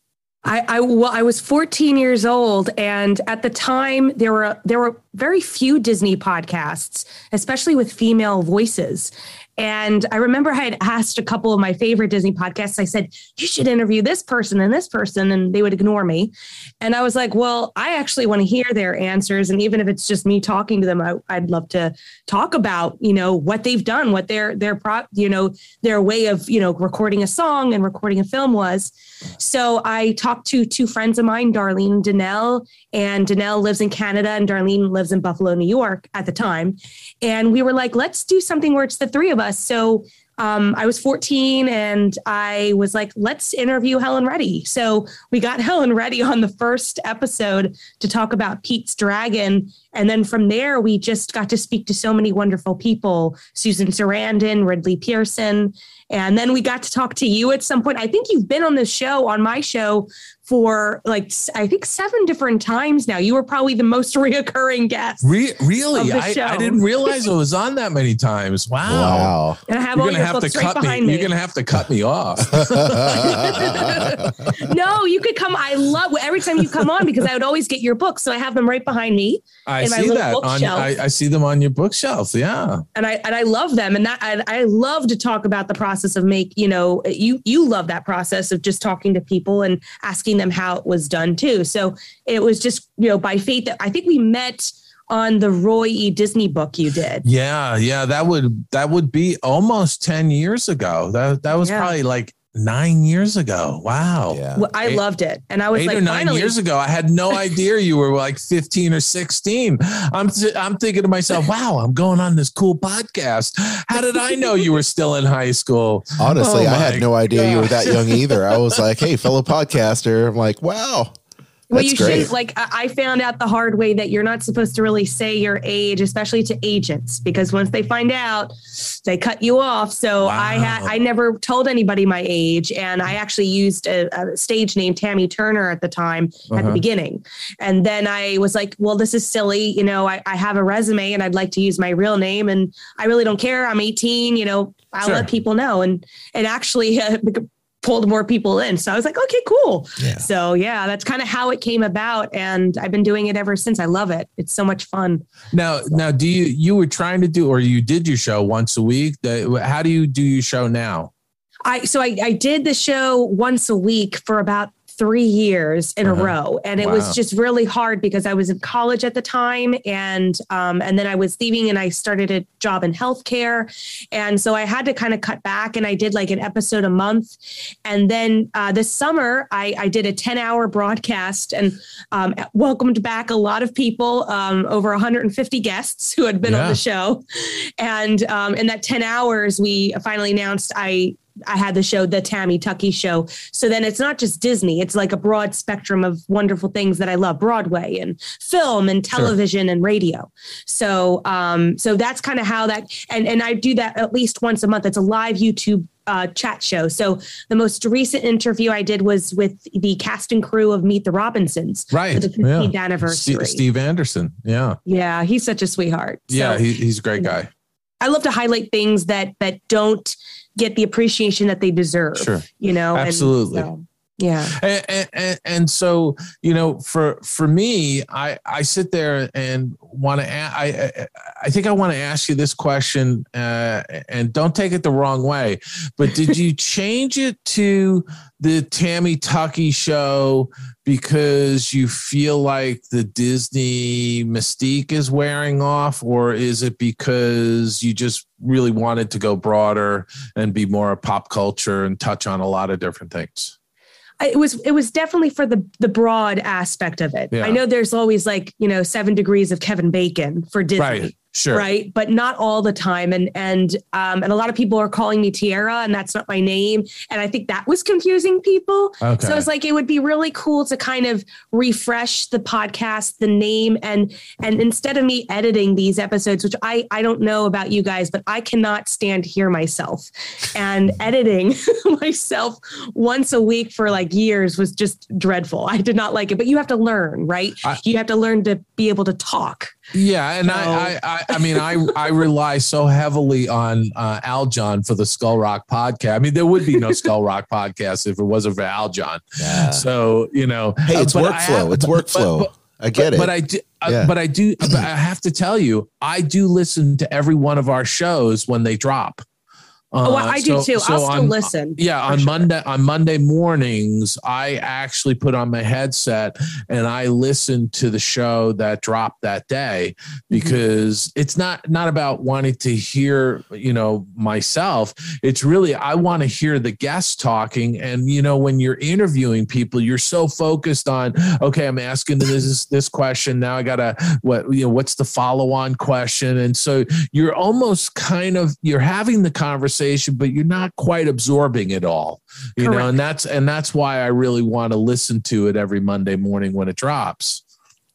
I, I well, I was 14 years old, and at the time there were there were very few Disney podcasts, especially with female voices. And I remember I had asked a couple of my favorite Disney podcasts. I said, "You should interview this person and this person," and they would ignore me. And I was like, "Well, I actually want to hear their answers, and even if it's just me talking to them, I, I'd love to talk about you know what they've done, what their their pro, you know their way of you know recording a song and recording a film was." So I talked to two friends of mine, Darlene and Danelle, and Danelle lives in Canada and Darlene lives in Buffalo, New York at the time. And we were like, let's do something where it's the three of us. So um, I was 14 and I was like, let's interview Helen Reddy. So we got *laughs* Helen Reddy on the first episode to talk about Pete's Dragon. And then from there, we just got to speak to so many wonderful people Susan Sarandon, Ridley Pearson. And then we got to talk to you at some point. I think you've been on this show, on my show, for like I think seven different times now. You were probably the most *laughs* reoccurring guest. Re- really, I, I, didn't realize I was on that many times. Wow! Wow! And I have you're all gonna your have to books right cut behind me. me. You're gonna have to cut me off. *laughs* *laughs* no, you could come. I love every time you come on because I would always get your books, so I have them right behind me. I in my see little that on. bookshelf. I, I see them on your bookshelf. Yeah. and I and I love them, and that I, I love to talk about the process of make. You know, you you love that process of just talking to people and asking them how it was done too. So it was just you know by faith that I think we met on the Roy E. Disney book you did. Yeah, yeah, that would that would be almost 10 years ago. That that was Yeah. probably like 9 years ago. Wow. Yeah. Well, I Eight- loved it, and I was Eight like, or nine finally, years ago, I had no *laughs* idea you were like 15 or 16. I'm th- I'm thinking to myself, wow, I'm going on this cool podcast. How did I know you were still in high school? Honestly, Oh I had no idea you were that young either. I was like, hey, fellow podcaster. I'm like, wow. Well, That's you great. should like. I I found out the hard way that you're not supposed to really say your age, especially to agents, because once they find out, they cut you off. So I had I never told anybody my age, and I actually used a, a stage name Tammy Turner at the time at the Uh-huh. beginning, and then I was like, well, this is silly. You know, I, I have a resume, and I'd like to use my real name, and I really don't care. I'm 18. You know, I'll Sure. let people know, and and actually. *laughs* Uh, pulled more people in so i was like okay cool Yeah. so yeah, that's kind of how it came about, and I've been doing it ever since. I love it. It's so much fun. Now, now, do you you were trying to do, or you did your show once a week? How do you do your show now? I so I, I did the show once a week for about three years in Uh-huh. a row, and it Wow. was just really hard because I was in college at the time, and um, and then I was leaving, and I started a job in healthcare, and so I had to kind of cut back, and I did like an episode a month, and then uh, this summer I, I did a ten hour broadcast and um, welcomed back a lot of people, um, over 150 guests who had been on the show, and um, in that 10 hours we finally announced I I had the show, The Tammy Tuckey Show. So then it's not just Disney, it's like a broad spectrum of wonderful things that I love Broadway and film and television and radio. So, um, so that's kind of how that, and, and I do that at least once a month. It's a live YouTube uh, chat show. So the most recent interview I did was with the cast and crew of Meet the Robinsons. Right. For the 15th anniversary. Steve, Steve Anderson. Yeah. Yeah, he's such a sweetheart. Yeah. So- He, he's a great guy. I love to highlight things that that don't get the appreciation that they deserve. Sure. You know, and Absolutely. so, yeah. and, and, and so you know for for me i i sit there and want to I, I think i want to ask you this question uh and don't take it the wrong way but did *laughs* you change it to the tammy tuckey show because you feel like the disney mystique is wearing off or is it because you just really wanted to go broader and be more of pop culture and touch on a lot of different things It was it was definitely for the the broad aspect of it. Yeah. I know there's always like you know seven degrees of Kevin Bacon for Disney. Right. Sure. Right. But not all the time. And and um and a lot of people are calling me Tiara and that's not my name. And I think that was confusing people. Okay. So it's like it would be really cool to kind of refresh the podcast, the name, and and instead of me editing these episodes, which I I don't know about you guys, but I cannot stand hear myself. And *laughs* editing *laughs* myself once a week for like years was just dreadful. I did not like it. But you have to learn, right? I- you have to learn to be able to talk. Yeah, and So- I, I, I, I mean, I, I rely so heavily on uh, Aljon for the Skull Rock podcast. I mean, there would be no Skull Rock podcast if it wasn't for Aljon. Yeah. So you know, Hey, uh, it's but I workflow. have- it's but- workflow. but- I get but, it. But I do, uh, Yeah. but I do, but I have to tell you, I do listen to every one of our shows when they drop. Oh, Uh, I do so- too. so I'll still on- listen. Yeah, on sure. Monday on Monday mornings, I actually put on my headset and I listen to the show that dropped that day Mm-hmm. because it's not not about wanting to hear, you know, myself. It's really I want to hear the guests talking and you know when you're interviewing people, you're so focused on okay, I'm asking this this question, now I got to what you know, what's the follow-on question and so you're almost kind of you're having the conversation but you're not quite absorbing it all you know and that's and that's why i really want to listen to it every monday morning when it drops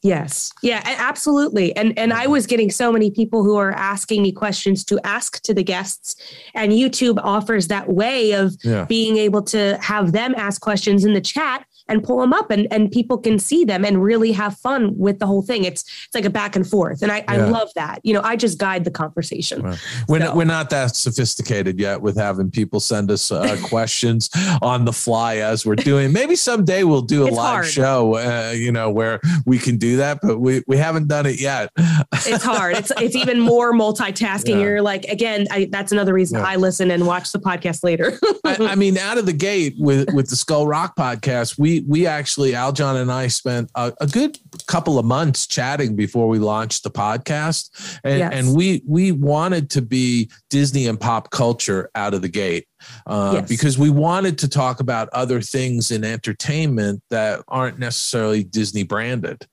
Yes. Yeah, absolutely. And and I was getting so many people who are asking me questions to ask to the guests and YouTube offers that way of yeah. being able to have them ask questions in the chat and pull them up and, and people can see them and really have fun with the whole thing. It's it's like a back and forth. And I, yeah. I love that. You know, I just guide the conversation. Right. We're, so. we're not that sophisticated yet with having people send us uh, *laughs* questions on the fly as we're doing. Maybe someday we'll do a it's live hard. show, uh, you know, where we can do that, but we, we haven't done it yet. *laughs* it's hard. It's it's even more multitasking. Yeah. You're like, again, I, that's another reason yeah. I listen and watch the podcast later. *laughs* I, I mean, out of the gate with with the Skull Rock podcast, we we actually Aljon and I spent a, a, good couple of months chatting before we launched the podcast, and, yes. and we we wanted to be Disney and pop culture out of the gate. Uh, yes. because we wanted to talk about other things in entertainment that aren't necessarily Disney branded.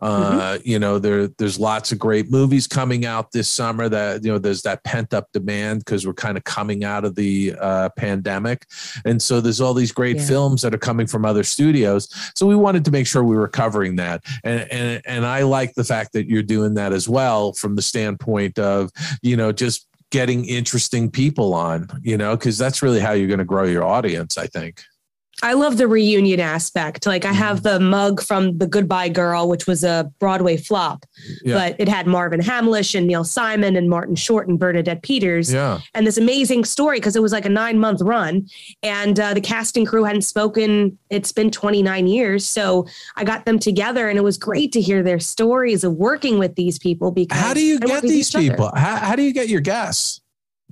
Uh, mm-hmm. You know, there there's lots of great movies coming out this summer. That you know, there's that pent up demand because we're kind of coming out of the uh, pandemic, and so there's all these great yeah. films that are coming from other studios. So we wanted to make sure we were covering that, and and and I like the fact that you're doing that as well from the standpoint of you know just getting interesting people on, you know, because that's really how you're going to grow your audience, I think. I love the reunion aspect. Like I have mm-hmm. the mug from The Goodbye Girl, which was a Broadway flop, yeah. but it had Marvin Hamlisch and Neil Simon and Martin Short and Bernadette Peters. Yeah. And this amazing story because it was like a nine month run and uh, the casting crew hadn't spoken. It's been 29 years. So I got them together and it was great to hear their stories of working with these people because how do you get these people? How, how, do you get your guests?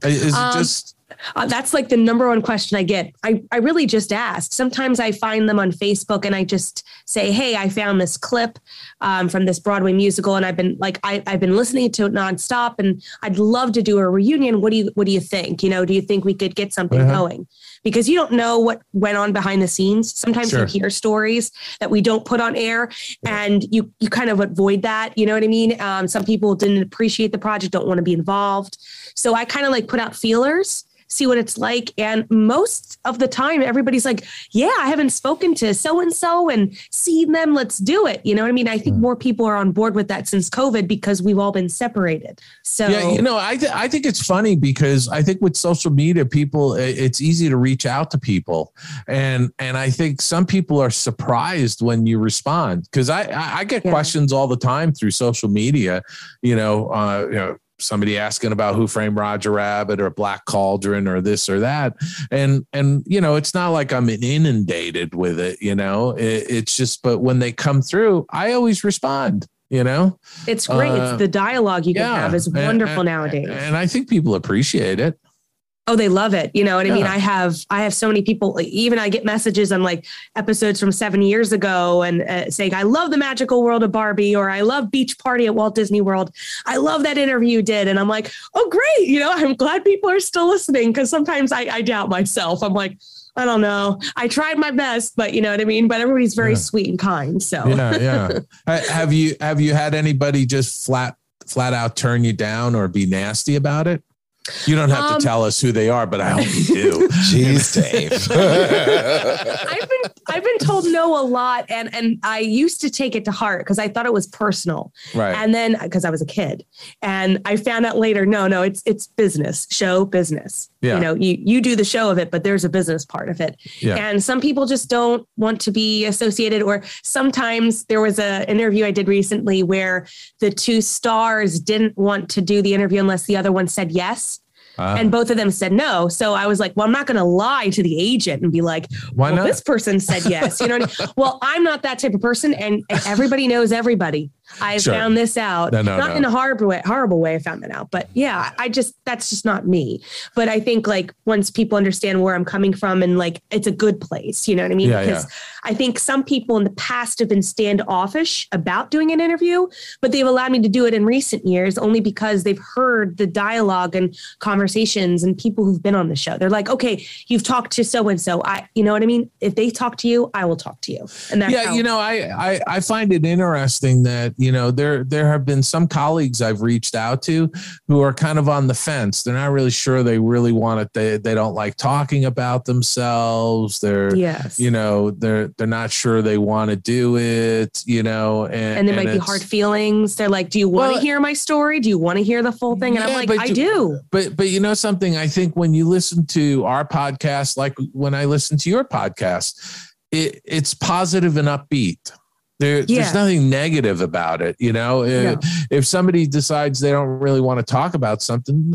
Is um, it just uh, that's like the number one question I get. I, I really just ask. Sometimes I find them on Facebook and I just say, Hey, I found this clip um, from this Broadway musical and I've been like, I, I've been listening to it nonstop and I'd love to do a reunion. What do you, what do you think? You know, do you think we could get something uh-huh. going? Because you don't know what went on behind the scenes. Sometimes sure. you hear stories that we don't put on air and you, you kind of avoid that. You know what I mean? Um, some people didn't appreciate the project, don't want to be involved. So I kind of like put out feelers see what it's like. And most of the time, everybody's like, yeah, I haven't spoken to so and so and seen them. Let's do it. You know what I mean? I think hmm. more people are on board with that since COVID because we've all been separated. So, yeah, you know, I, th- I think it's funny because I think with social media, people, it's easy to reach out to people. And, and I think some people are surprised when you respond because I, I, get yeah. questions all the time through social media, you know, uh, you know, somebody asking about who framed Roger Rabbit or Black Cauldron or this or that. And and you know, it's not like I'm inundated with it, you know. It, it's just but when they come through, I always respond you know? It's great. Uh, it's the dialogue you can yeah, have is wonderful and, nowadays. and i think people appreciate it Oh, they love it. You know what yeah. I mean? I have I have so many people. Like, even I get messages on like episodes from seven years ago and uh, saying, "I love the magical world of Barbie," or "I love Beach Party at Walt Disney World." I love that interview you did, and I'm like, "Oh, great!" You know, I'm glad people are still listening because sometimes I, I doubt myself. I'm like, I don't know. I tried my best, but you know what I mean. But everybody's very yeah. sweet and kind. So yeah, yeah. *laughs* have you have you had anybody just flat flat out turn you down or be nasty about it? You don't have um, to tell us who they are, but I hope you do. *laughs* Jeez, Dave. *laughs* I've been I've been told no a lot, and and I used to take it to heart because I thought it was personal. Right. And then because I was a kid, and I found out later, no, no, it's it's business, show business. Yeah. You know, you you do the show of it, but there's a business part of it. Yeah. And some people just don't want to be associated. Or sometimes there was an interview I did recently where the two stars didn't want to do the interview unless the other one said yes. Uh, and both of them said no. So I was like, well, I'm not going to lie to the agent and be like, why well, not? This person said yes. You know, I mean? *laughs* well, I'm not that type of person, and, and everybody knows everybody. I sure. found this out. No, no, not no. in a horrible way, horrible way. I found that out, but yeah, I just that's just not me. But I think like once people understand where I'm coming from and like it's a good place, you know what I mean? Yeah, because yeah. I think some people in the past have been standoffish about doing an interview, but they've allowed me to do it in recent years only because they've heard the dialogue and conversations and people who've been on the show. They're like, okay, you've talked to so and so. I, you know what I mean? If they talk to you, I will talk to you. And that's yeah, you know, I, I I find it interesting that you know, there there have been some colleagues I've reached out to who are kind of on the fence. They're not really sure they really want it. They they don't like talking about themselves. They're Yes. you know, they're they're not sure they want to do it, you know, and, and there might be hard feelings. They're like, "Do you want to Well- hear my story? Do you want to hear the full thing?" And I'm like, "I you- do." But but you know something, I think when you listen to our podcast, like when I listen to your podcast, it, it's positive and upbeat. There, Yeah. There's nothing negative about it. You know, No. if, if somebody decides they don't really want to talk about something,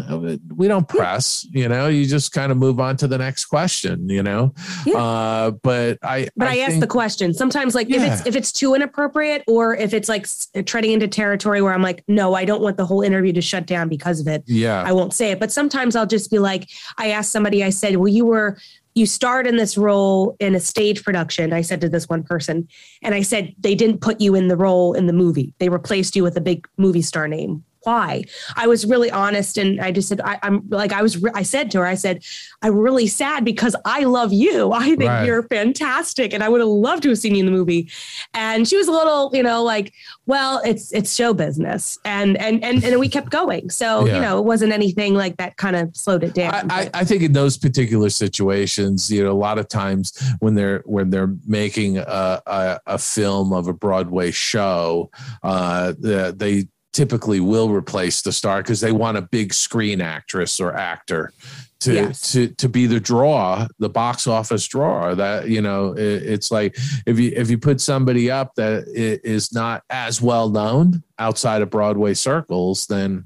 we don't press. You know, you just kind of move on to the next question. You know, Yeah. uh, but I But I, ask think- the question. Sometimes, like if it's if it's too inappropriate, or if it's like treading into territory where I'm like, no, I don't want the whole interview to shut down because of it. Yeah. I won't say it. But sometimes I'll just be like, I asked somebody, I said, well, you were you start in this role in a stage production. I said to this one person, and I said they didn't put you in the role in the movie. They replaced you with a big movie star name. Why? I was really honest, and I just said, I, I'm like, I was. Re- I said to her, I said, I'm really sad because I love you. *laughs* I think Right. you're fantastic, and I would have loved to have seen you in the movie. And she was a little, you know, like, well, it's it's show business, and and and and we kept going. So Yeah. you know, it wasn't anything like that. Kind of slowed it down. I, I, I think in those particular situations, you know, a lot of times when they're when they're making a, a, a film of a Broadway show, uh, they typically will replace the star because they want a big screen actress or actor to Yes. to to be the draw, the box office draw. That you know, it, it's like if you if you put somebody up that i- not as well known outside of Broadway circles, then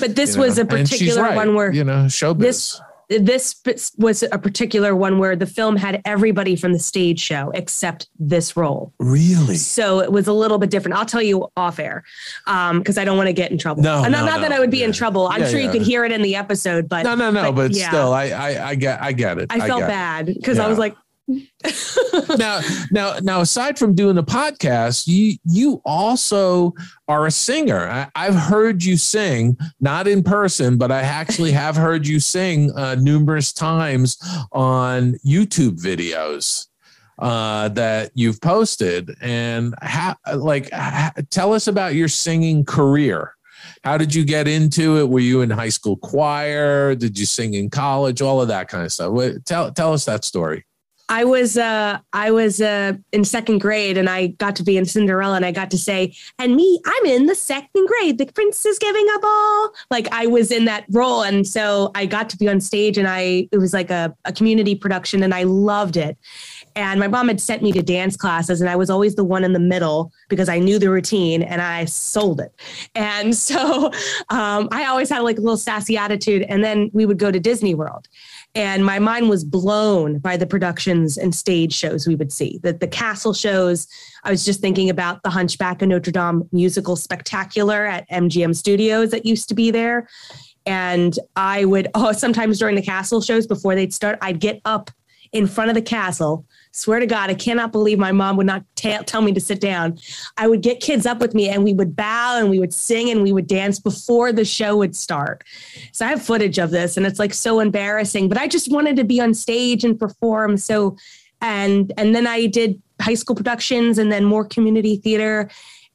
but this you know, was a particular right, one where you know showbiz. this this was a particular one where the film had everybody from the stage show except this role. really So it was a little bit different. I'll tell you off air um, because I don't want to get in trouble. No, And not, no, that. I would be in trouble. I'm Yeah, sure you could hear it in the episode, but no, no, no. But, yeah. still, I, I, I get, I get it. I felt bad because I was like, *laughs* now, now, now. Aside from doing the podcast, you you also are a singer. I, I've heard you sing, not in person, but I actually *laughs* have heard you sing uh, numerous times on YouTube videos uh, that you've posted. And how, like, tell us about your singing career. How did you get into it? Were you in high school choir? Did you sing in college? All of that kind of stuff. Tell tell us that story. I was uh I was uh in second grade and I got to be in Cinderella and I got to say, and me, I'm in the second grade. The prince is giving a ball. Like I was in that role. And so I got to be on stage and I it was like a, a community production and I loved it. And my mom had sent me to dance classes, and I was always the one in the middle because I knew the routine and I sold it. And *laughs* so um, I always had like a little sassy attitude. And then we would go to Disney World and my mind was blown by the productions and stage shows we would see. The, the castle shows i was just thinking about the hunchback of notre dame musical spectacular at mgm studios that used to be there. And i would oh *laughs* sometimes during the castle shows before they'd start i'd get up in front of the castle swear to god i cannot believe my mom would not ta- tell me to sit down i would get kids up with me and we would bow and we would sing and we would dance before the show would start so I have footage of this and it's like so embarrassing, but I just wanted to be on stage and perform. So and and then I did high school productions and then more community theater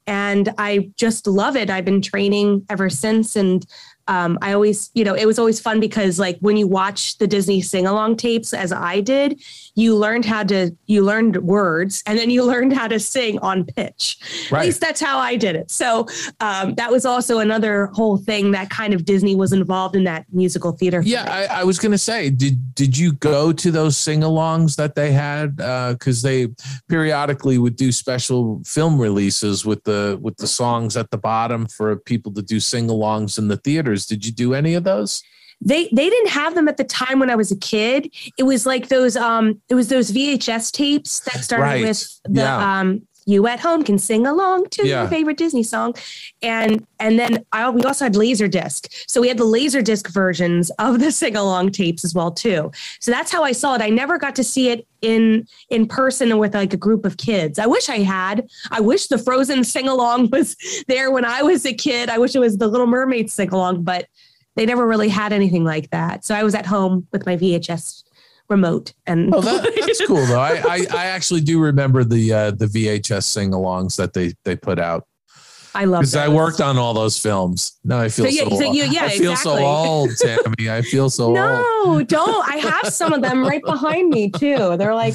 and I just love it. I've been training ever since and um, I always, you know, it was always fun because like when you watch the Disney sing along tapes, as I did, you learned how to, you learned words and then you *laughs* learned how to sing on pitch. Right. At least that's how I did it. So um, that was also another whole thing that kind of Disney was involved in that musical theater. Yeah, I, I was going to say, did did you go to those sing-alongs that they had? Because they periodically would do special film releases with the with the songs at the bottom for people to do sing-alongs in the theaters. Did you do any of those? they they didn't have them at the time when I was a kid. It was like those um it was those VHS tapes that started Right. with the Yeah. um you at home can sing along to Yeah. your favorite Disney song. And and then I we also had Laserdisc. So we had the Laserdisc versions of the sing along tapes as well too. So that's how I saw it. I never got to see it in in person with like a group of kids. I wish I had. I wish the Frozen sing along *laughs* was there when I was a kid. I wish it was the Little Mermaid sing along, but they never really had anything like that. So I was at home with my VHS remote and Oh, that, *laughs* that's cool though. I, I I actually do remember the uh, the VHS sing-alongs that they they put out. I love because I worked on all those films. Now I feel So, yeah, so, so you- yeah, I feel so exactly. old, *laughs* Tammy. I feel so old. No, don't. I have some of them right behind me too. They're like,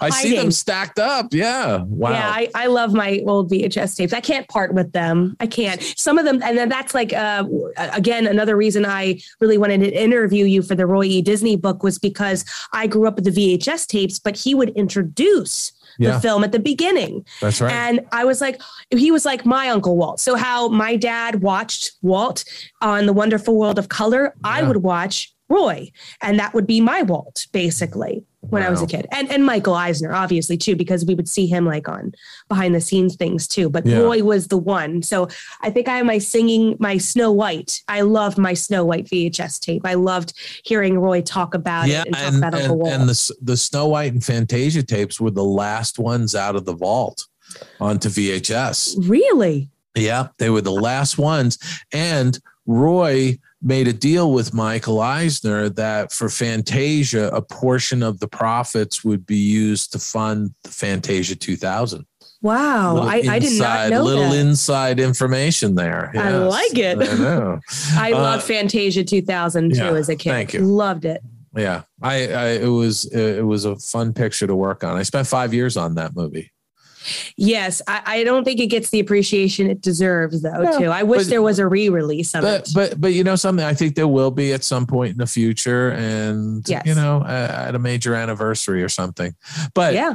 I see them stacked up. Yeah. Wow. yeah, I, I love my old VHS tapes. I can't part with them. I can't. Some of them, and then that's like, uh, again, another reason I really wanted to interview you for the Roy E. Disney book was because I grew up with the VHS tapes, but he would introduce Yeah. the film at the beginning. That's right. And I was like, he was like my Uncle Walt. So, how my dad watched Walt on The Wonderful World of Color, I would watch Roy. And that would be my Walt, basically, when I was a kid. And, and Michael Eisner, obviously, too, because we would see him like on behind the scenes things too. But Yeah. Roy was the one. So, I think I have my singing, my Snow White. I loved my Snow White VHS tape. I loved hearing Roy talk about yeah, it and talk and, about and, and the the Snow White and Fantasia tapes were the last ones out of the vault onto VHS. really? Yeah, they were the last ones. And Roy made a deal with Michael Eisner that for Fantasia, a portion of the profits would be used to fund the Fantasia 2000. Wow. I, I did not know inside- little that. inside information there. I like it. I know. *laughs* I Uh, loved Fantasia 2000 too yeah, as a kid. thank you. Loved it. Yeah, I, I it was it was a fun picture to work on. I spent five years on that movie. Yes, I, I don't think it gets the appreciation it deserves, though. No, too. I wish but- there was a re-release of But it. but but you know something, I think there will be at some point in the future, and Yes. you know uh, at a major anniversary or something. But yeah,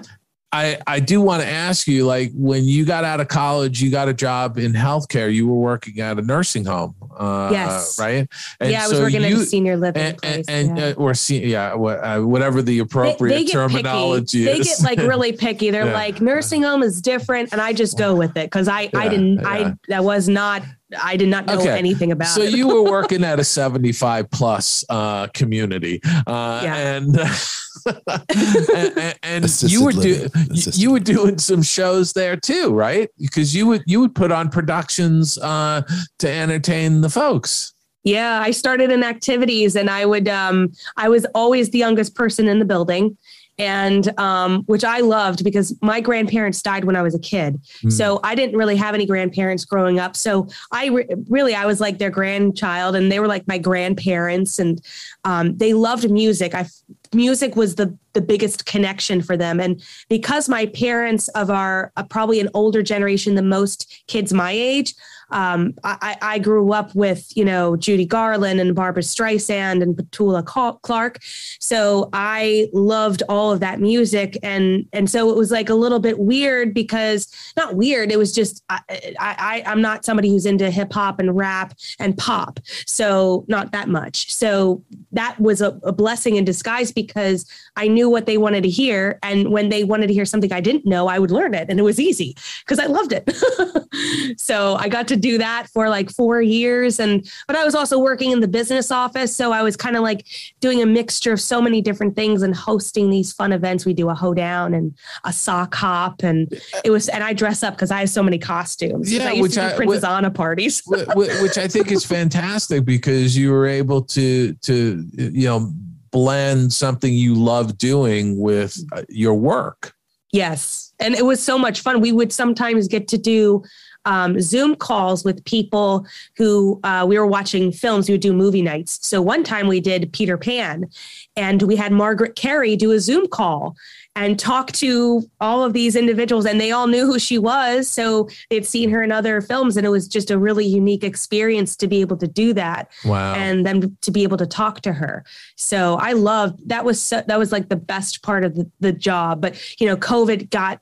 I I do want to ask you, like when you got out of college, you got a job in healthcare. You were working at a nursing home, uh, Yes. right? yeah. I was so working at a senior living and, place. and, and yeah. uh, or se- yeah, uh, whatever the appropriate they, get terminology picky. They get like really picky. *laughs* They're Yeah. like nursing home is different, and I just go with it because I I didn't yeah. I that was not I did not know Okay. anything about so it. you were working *laughs* at a 75 plus uh, community uh, Yeah. and *laughs* and, and you were do, living. you, you were doing some shows there too right because you would you would put on productions uh, to entertain the folks Yeah, I started in activities and I would um I was always the youngest person in the building and um which I loved because my grandparents died when I was a kid. Hmm. So I didn't really have any grandparents growing up. So I re- really I was like their grandchild and they were like my grandparents and um they loved music. I music was the the biggest connection for them. And because my parents of our uh, probably an older generation than most kids my age um, I, I grew up with, you know, Judy Garland and Barbra Streisand and Petula Clark. So I loved all of that music. And, and so it was like a little bit weird because not weird. It was just, I, I, I'm not somebody who's into hip hop and rap and pop. So not that much. So that was a, a blessing in disguise because I knew what they wanted to hear. And when they wanted to hear something I didn't know, I would learn it. And it was easy because I loved it. *laughs* so I got to do that for like four years. And, but I was also working in the business office. So I was kind of like doing a mixture of so many different things and hosting these fun events. We do a hoedown and a sock hop. And it was, and I dress up because I have so many costumes. Yeah, I used which to do I- Princess wh- Anna parties. Wh- wh- which I think is *laughs* fantastic because you were able to to you know blend something you love doing with uh, your work Yes. And it was so much fun. We would sometimes get to do um, Zoom calls with people who uh, we were watching films. We would do movie nights. So one time we did Peter Pan and we had Margaret Kerry do a Zoom call and talk to all of these individuals and they all knew who she was. So they'd seen her in other films and it was just a really unique experience to be able to do that wow and then to be able to talk to her. So I loved that was so, that was like the best part of the, the job. But you know, COVID got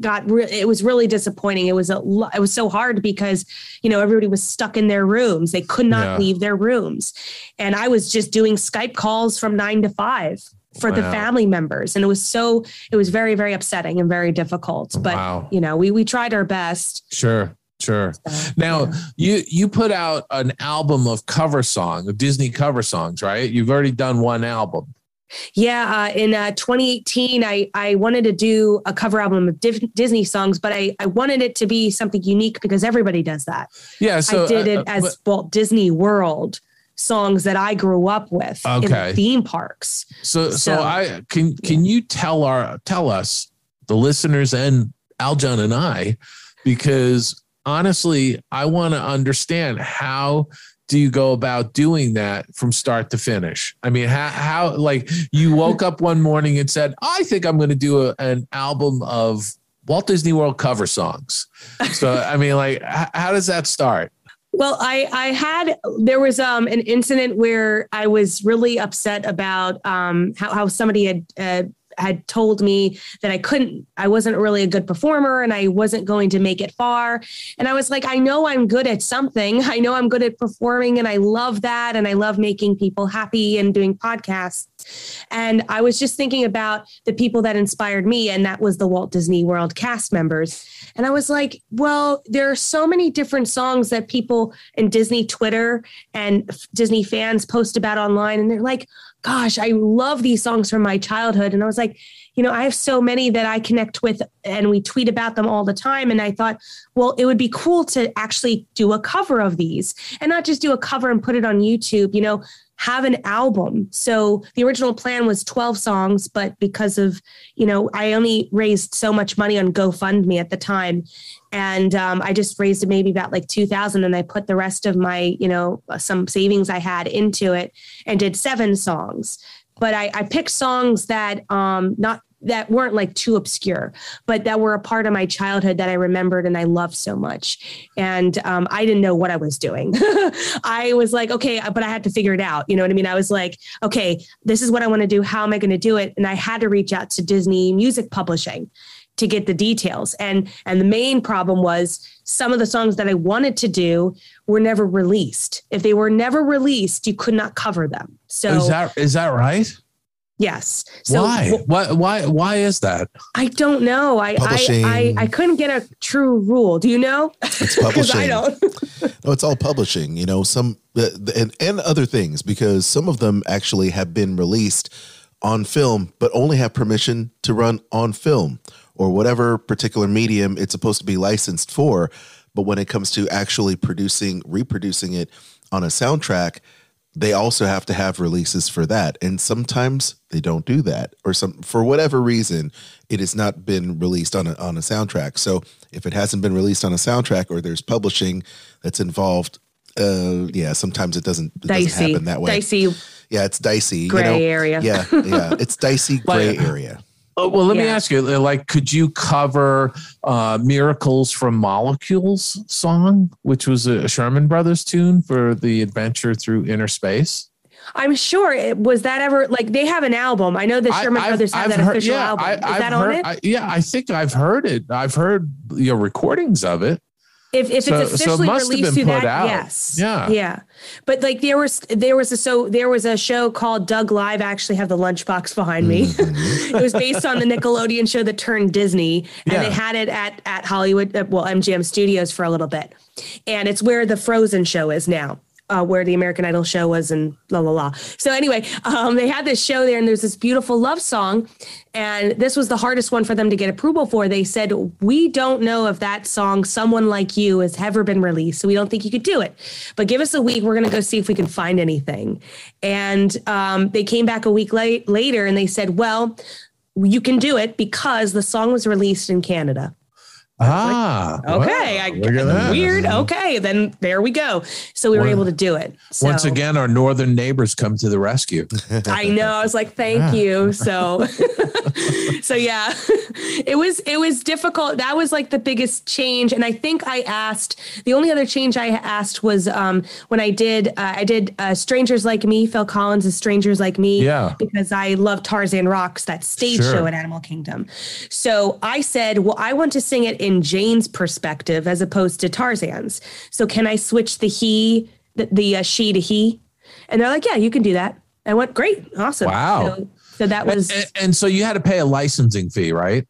got re- it was really disappointing. It was a it was so hard because you know everybody was stuck in their rooms. They could not Yeah. leave their rooms, and I was just doing Skype calls from nine to five for the family members. And it was so it was very very upsetting and very difficult. But Wow. you know we we tried our best. Sure sure. Now you you put out an album of cover song of disney cover songs right? You've already done one album. Yeah, uh, in uh, 2018, I I wanted to do a cover album of Div- Disney songs, but I I wanted it to be something unique because everybody does that. yeah so I did uh, it as but- Walt Disney World songs that I grew up with in Okay. the theme parks. So, so, So- I can can you tell our tell us the listeners and Aljon and I because honestly, I want to understand how do you go about doing that from start to finish? I mean, how, how like you woke up one morning and said, I think I'm going to do a, an album of Walt Disney World cover songs. So, I mean, like, how does that start? Well, I I had there was um an incident where I was really upset about um how how somebody had uh, had told me that I couldn't, I wasn't really a good performer and I wasn't going to make it far. And I was like, I know I'm good at something. *laughs* I know I'm good at performing and I love that. And I love making people happy and doing podcasts. And I was just thinking about the people that inspired me, and that was the Walt Disney World cast members. And I was like, well, there are so many different songs that people in Disney Twitter and Disney fans post about online. And they're like, gosh, I love these songs from my childhood. And I was like, you know, I have so many that I connect with and we tweet about them all the time. And I thought, well, it would be cool to actually do a cover of these and not just do a cover and put it on YouTube. You know, have an album. So the original plan was 12 songs, but because of, you know, I only raised so much money on GoFundMe at the time. And um, I just raised maybe about like 2000 and I put the rest of my, you know, some savings I had into it and did seven songs. But I, I picked songs that um, not that weren't like too obscure, but that were a part of my childhood that I remembered and I loved so much. And um, I didn't know what I was doing. *laughs* I was like, okay, but I had to figure it out. You know what I mean? I was like, okay, this is what I want to do. How am I going to do it? And I had to reach out to Disney Music Publishing to get the details. And and the main problem was some of the songs that I wanted to do were never released. If they were never released, you could not cover them. So is that is that right? Yes. So why? why? Why? Why is that? I don't know. I I, I, I couldn't get a true rule. Do you know? It's *laughs* publishing. I don't. no, it's all publishing. You know, some and and other things because some of them actually have been released on film, but only have permission to run on film or whatever particular medium it's supposed to be licensed for. But when it comes to actually producing, reproducing it on a soundtrack, they also have to have releases for that. And sometimes they don't do that or some for whatever reason it has not been released on a, on a soundtrack. So if it hasn't been released on a soundtrack or there's publishing that's involved uh yeah sometimes it doesn't, it dicey. doesn't happen that way. Dicey yeah it's dicey gray you know? area. Yeah yeah. It's dicey *laughs* gray area Oh, well, let Yeah. me ask you, like, could you cover uh, Miracles from Molecules song, which was a Sherman Brothers tune for the adventure through inner space? I'm sure it was that ever like they have an album. I know the Sherman I've- Brothers have I've that heard- official yeah, album. I- Is I've that on it? I- yeah, I think I've heard it. I've heard you know, recordings of it. If if So- it's so it officially must have released through that, out. yes, Yeah. yeah. But like there was there was a so there was a show called Doug Live. I actually have the lunchbox behind me. Mm-hmm. *laughs* it was based on the Nickelodeon show that turned Disney, and Yeah. they had it at at Hollywood, uh, well MGM Studios for a little bit, and it's where the Frozen show is now. Uh, where the American Idol show was and la la la. So anyway, um, they had this show there, and there's this beautiful love song, and this was the hardest one for them to get approval for. They said, "We don't know if that song, "Someone Like You," has ever been released, so we don't think you could do it. But give us a week. We're going to go see if we can find anything." And um, they came back a week late, later, and they said, "Well, you can do it because the song was released in Canada." Ah, Okay, wow, I, look at that. weird. Okay, then there we go. So we were Well, able to do it. So. Once again, our northern neighbors come to the rescue. *laughs* I know. I was like, thank you. So, *laughs* so yeah, *laughs* it was it was difficult. That was like the biggest change. And I think I asked the only other change I asked was um, when I did uh, I did uh, Strangers Like Me, Phil Collins' Strangers Like Me, Yeah. because I love Tarzan Rocks, that stage Sure. show at Animal Kingdom. So I said, well, I want to sing it in Jane's perspective as opposed to Tarzan's. So can I switch the he, the, the uh, she to he? And they're like, yeah, you can do that. I went, great, awesome. Wow. So, so that was and, and so you had to pay a licensing fee, right?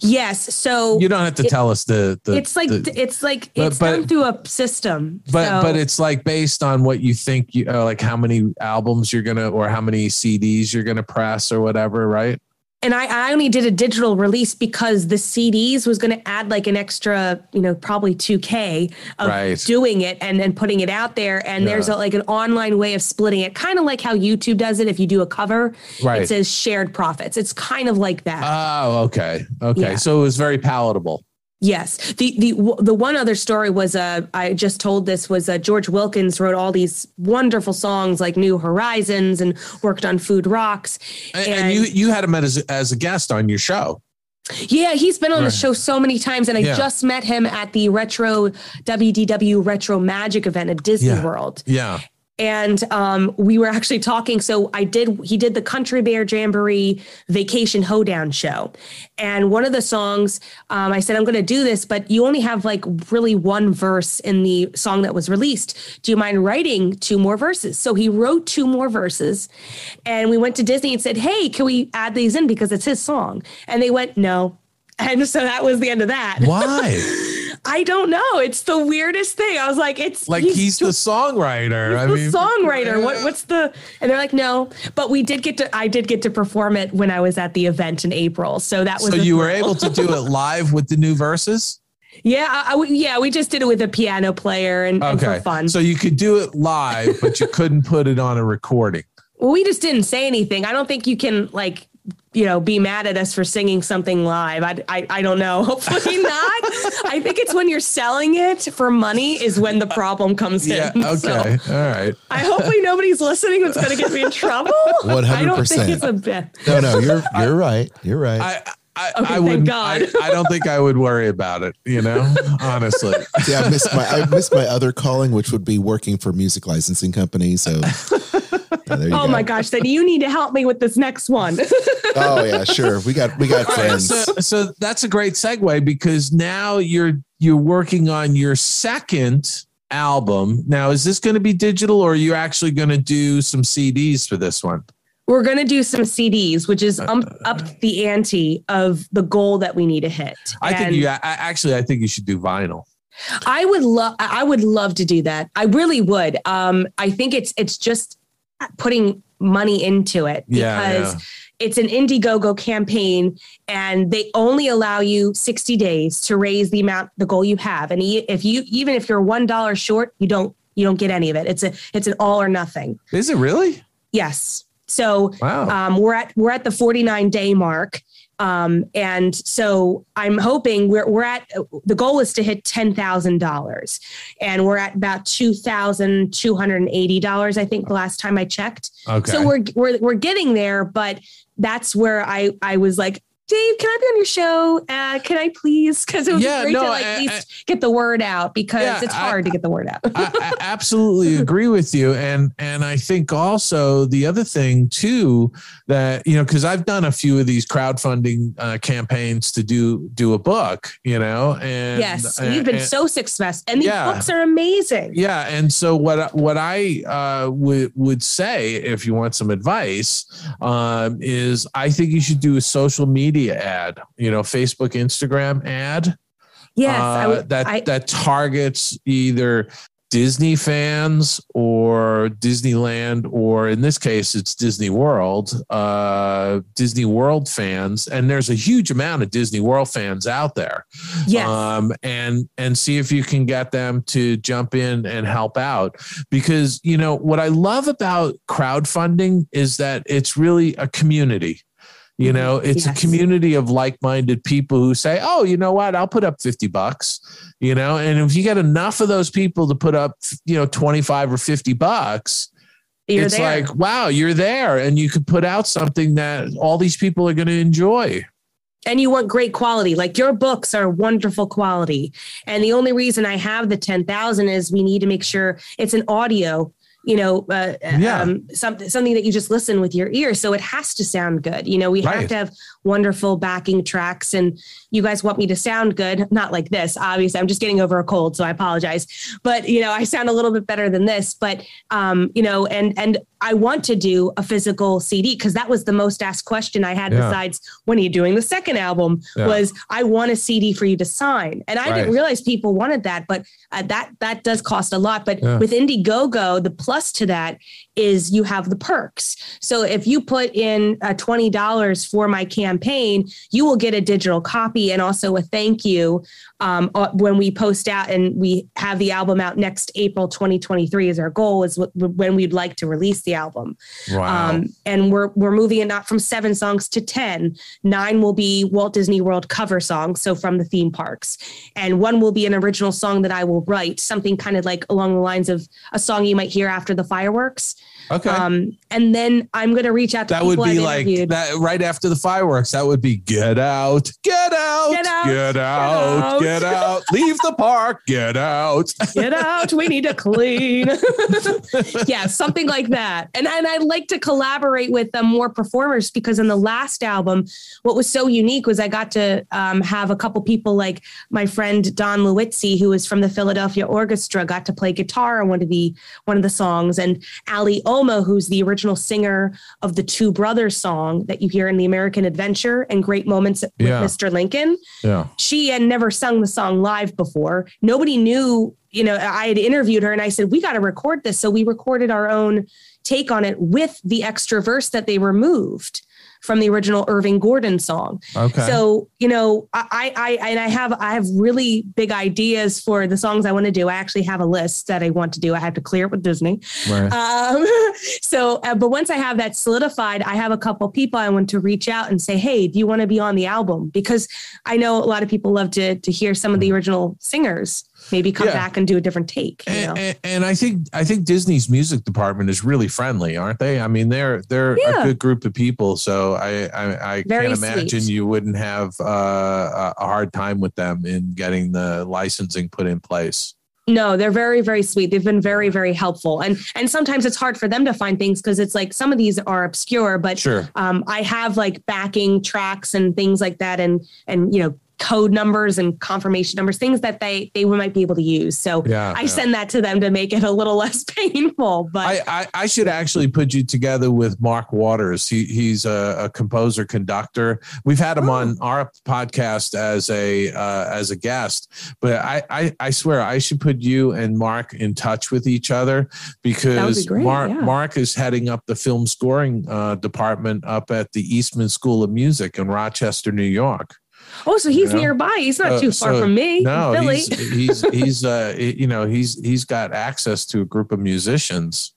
yes. So You don't have to it- tell us the. the it's like the- it's like But- it's but- done through a system. but So- but it's like based on what you think you uh, like how many albums you're gonna or how many CDs you're gonna press or whatever, right? And I, I only did a digital release because the CDs was going to add like an extra, you know, probably 2K of Right. doing it and then putting it out there. And there's a, like an online way of splitting it, kind of like how YouTube does it. If you do a cover, Right. it says shared profits. It's kind of like that. Oh, okay, okay. Yeah. So it was very palatable. Yes. The the the one other story was uh I just told this was uh, George Wilkins wrote all these wonderful songs like New Horizons and worked on Food Rocks. And, and you you had him as as a guest on your show. Yeah, he's been on Right. the show so many times, and I Yeah. just met him at the retro WDW Retro Magic event at Disney Yeah. World. Yeah. And um, we were actually talking. So I did. He did the Country Bear Jamboree Vacation Hoedown show, and one of the songs um, I said I'm going to do this, but you only have like really one verse in the song that was released. Do you mind writing two more verses? So he wrote two more verses, and we went to Disney and said, Hey, can we add these in because it's his song? And they went, No. *laughs* And so that was the end of that. Why? *laughs* I don't know. It's the weirdest thing. I was like, it's Like he's, the songwriter. I the mean, songwriter. What, what's the? And they're like, no. But we did get to. I did get to perform it when I was at the event in April. So that was. so a you were able to do it *laughs* live with the new verses. Yeah, I, I- yeah. We just did it with a piano player and, and for fun. so you could do it live, but you couldn't put it on a recording. well, we just didn't say anything. I don't think you can like. You know, be mad at us for singing something live. I, I, I don't know. *laughs* Hopefully not. I think it's when you're selling it for money is when the problem comes Yeah. *laughs* in. Okay. So All right. I hopefully nobody's listening that's going to get me in trouble. One *laughs* I hundred don't think percent. it's a bit. No, no, you're you're right. You're right. I I, Okay, I would. God. I, I don't think I would worry about it. You know, honestly. Yeah, I missed my I missed my other calling, which would be working for music licensing companies. So, yeah, there you Oh go. my gosh, then you need to help me with this next one. *laughs* Oh yeah, sure. We got we got All right, friends. so, so that's a great segue because now you're you're working on your second album. Now, is this going to be digital, or are you actually going to do some CDs for this one? We're going to do some CDs, which is um, up the ante of the goal that we need to hit. I think you I, actually. I think you should do vinyl. I would love. I would love to do that. I really would. Um, I think it's it's just putting money into it because yeah. it's an Indiegogo campaign, and they only allow you sixty days to raise the amount, the goal you have. And if you even if you're one dollar short, you don't you don't get any of it. It's a it's an all or nothing. Is it really? Yes. So Wow. um, we're at we're at the 49 day mark. Um, and so I'm hoping we're we're at the goal is to hit ten thousand dollars, and we're at about two thousand two hundred and eighty dollars. I think the last time I checked. Okay. So we're we're we're getting there, but that's where I I was like, Dave, can I be on your show? Uh, can I please? Because it would Yeah, be great no, to like I- at least get the word out because Yeah, it's I- hard to get the word out. I, I *laughs* absolutely agree with you, and and I think also the other thing too that you know because I've done a few of these crowdfunding uh, campaigns to do do a book, you know, and yes, and- you've been and- so successful, and these Yeah. books are amazing. Yeah, and so what what I uh, would would say if you want some advice um, is I think you should do a social media ad, you know, Facebook, Instagram ad. Yes, I uh, would- that I- that targets either Disney fans or Disneyland, or in this case, it's Disney World, uh, Disney World fans, and there's a huge amount of Disney World fans out there. Yes. Um, and and see if you can get them to jump in and help out because you know what I love about crowdfunding is that it's really a community. You mm-hmm. know, it's Yes. a community of like-minded people who say, "Oh, you know what? I'll put up 50 bucks." You know, and if you get enough of those people to put up, you know, 25 or 50 bucks, You're it's there. like, wow, you're there and you could put out something that all these people are going to enjoy. and you want great quality. Like your books are wonderful quality. And the only reason I have the 10,000 is we need to make sure it's an audio, you know, uh, Yeah. um, something, something that you just listen with your ears. So it has to sound good. You know, we have to have wonderful backing tracks and you guys want me to sound good. Not like this, obviously I'm just getting over a cold. So I apologize, but you know, I sound a little bit better than this, but um, you know, and, and I want to do a physical CD because that was the most asked question I had Yeah. besides when are you doing the second album Yeah. was I want a CD for you to sign. And I Right. didn't realize people wanted that, but uh, that that does cost a lot. But Yeah. with Indiegogo, the plus to that is you have the perks. So if you put in uh, twenty dollars for my campaign, you will get a digital copy and also a thank you um, uh, when we post out and we have the album out next April 2023 is our goal is when we'd like to release the album. Wow. Um, and we're we're moving it not from seven songs to ten. Nine will be Walt Disney World cover songs, so from the theme parks, and one will be an original song that I will write, something kind of like along the lines of a song you might hear after the fireworks. Okay. Um, and then I'm going to reach out to that would be like that right after the fireworks. That would be get out, get out, Get out, get out, out. get out, *laughs* leave the park, get out. Get out, we need to clean. *laughs* yeah, something like that. And and I'd like to collaborate with um, more performers because in the last album, what was so unique was I got to um, have a couple people like my friend Don Lewitzi, who was from the Philadelphia Orchestra, got to play guitar on one of the one of the songs, and Ali Oma, who's the original singer of the Two Brothers song that you hear in the American Adventure and Great Moments with Yeah. Mr. Lincoln Yeah. she had never sung the song live before. Nobody knew, you know, I had interviewed her and I said, we got to record this. So we recorded our own take on it with the extra verse that they removed from the original Irving Gordon song. Okay. So, you know, I, I, and I have, I have really big ideas for the songs I want to do. I actually have a list that I want to do. I have to clear it with Disney. Right. Um, *laughs* so, uh, but once I have that solidified, I have a couple people I want to reach out and say, "Hey, do you want to be on the album?" Because I know a lot of people love to to hear some of the original singers. Maybe come Yeah. back and do a different take. You know? and, and, and I think I think Disney's music department is really friendly, aren't they? I mean, they're they're Yeah. a good group of people. So I I, I Very can't imagine sweet. you wouldn't have uh, a a hard time with them in getting the licensing put in place. No, they're very, very sweet. They've been very, very helpful. And and sometimes it's hard for them to find things because it's like some of these are obscure, but Sure. um, I have like backing tracks and things like that, and and you know code numbers and confirmation numbers, things that they they might be able to use. So Yeah, I yeah. send that to them to make it a little *laughs* less painful. But I, I, I should actually put you together with Mark Watters. He, he's a, a composer conductor. We've had him on our podcast as a uh, as a guest, but I, I I swear I should put you and Mark in touch with each other because great, Mark yeah. Mark is heading up the film scoring uh, department up at the Eastman School of Music in Rochester, New York. Oh, so he's You know? nearby. He's not Uh, too far so- from me. No, Philly. he's *laughs* he's he's uh you know he's he's got access to a group of musicians.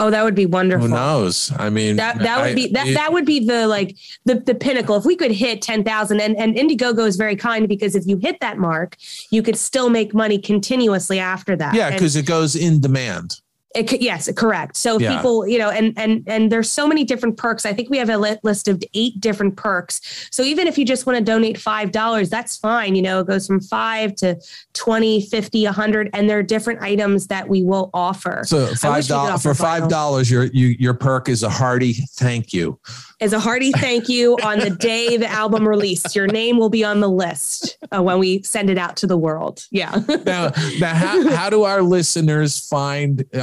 oh, that would be wonderful. Who knows? I mean, That that would be that it- that would be the like the the pinnacle. If we could hit ten thousand, and and Indiegogo is very kind because if you hit that mark, you could still make money continuously after that. Yeah, because it goes in demand. It, could- yes, correct. So Yeah. people, you know, and and and there's so many different perks. I think we have a list of eight different perks. So even if you just want to donate five dollars, that's fine. You know, it goes from five to 20, 50, 100, and there are different items that we will offer. So five dollars for five dollars, your you, your perk is a hearty thank you. As a hearty thank you on the day the album released, your name will be on the list uh, when we send it out to the world. Yeah. Now, now, how, how do our listeners find uh,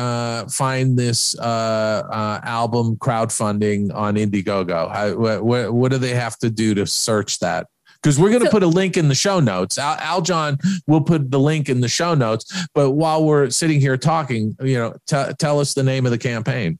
find this uh, uh, album crowdfunding on Indiegogo? How, what, what what do they have to do to search that? Because we're going to So- put a link in the show notes. Al, Aljon will put the link in the show notes. But while we're sitting here talking, you know, t- tell us the name of the campaign.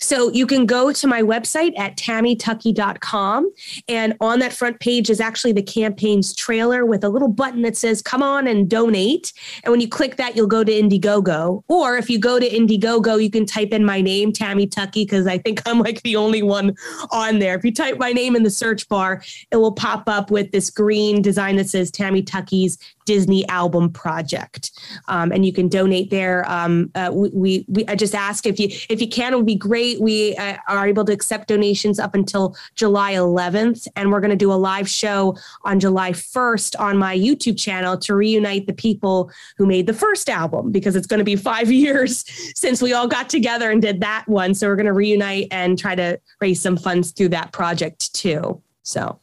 So you can go to my website at tammytuckey.com. And on that front page is actually the campaign's trailer with a little button that says, come on and donate. And when you click that, you'll go to Indiegogo. Or if you go to Indiegogo, you can type in my name, Tammy Tuckey, because I think I'm like the only one on there. If you type my name in the search bar, it will pop up with this green design that says Tammy Tuckey's Disney album project, um, and you can donate there. Um, uh, we, we, we I just ask if you if you can, it would be great. We uh, are able to accept donations up until July 11th, and we're going to do a live show on July 1st on my YouTube channel to reunite the people who made the first album because it's going to be five *laughs* years since we all got together and did that one. So we're going to reunite and try to raise some funds through that project too. So.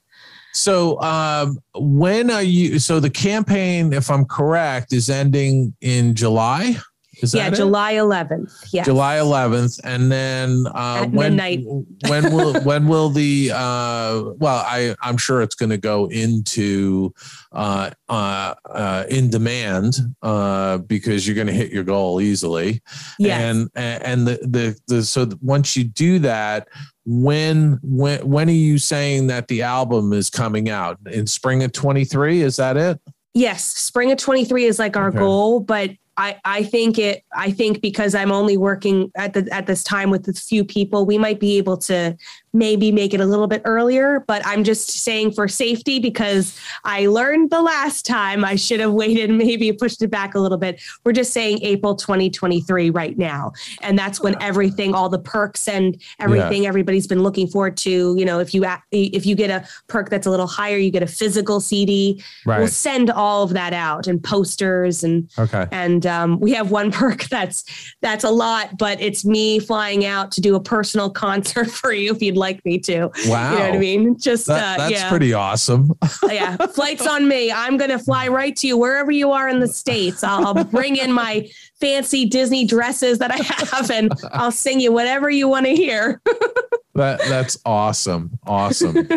So um, when are you? So the campaign, if I'm correct, is ending in July. Is yeah. July 11th. Yeah. July 11th, and then uh, At when midnight. *laughs* when will when will the uh, well I I'm sure it's going to go into uh, uh, uh, in demand uh, because you're going to hit your goal easily, Yes. and and the the the so once you do that. When when when are you saying that the album is coming out in spring of 23 is that it Yes, spring of 23 is like our Okay. goal, but I, think it I think because I'm only working at the at this time with a few people, we might be able to maybe make it a little bit earlier, but I'm just saying for safety because I learned the last time I should have waited *laughs* maybe pushed it back a little bit. We're just saying April 2023 right now. And that's when everything, all the perks and everything yeah. everybody's been looking forward to, you know, if you if you get a perk that's a little higher, you get a physical CD. Right. We'll send all of that out and posters and okay. And um, we have one *laughs* perk that's that's a lot, but it's me flying out to do a personal concert *laughs* for you if you'd like me to. Wow. You know what I mean? Just that, uh, that's yeah. pretty awesome. *laughs* yeah. Flights on me. I'm going to fly right to you wherever you are in the States. I'll, I'll bring in my fancy Disney dresses that I have and I'll sing you whatever you want to hear. *laughs* that that's awesome. Awesome.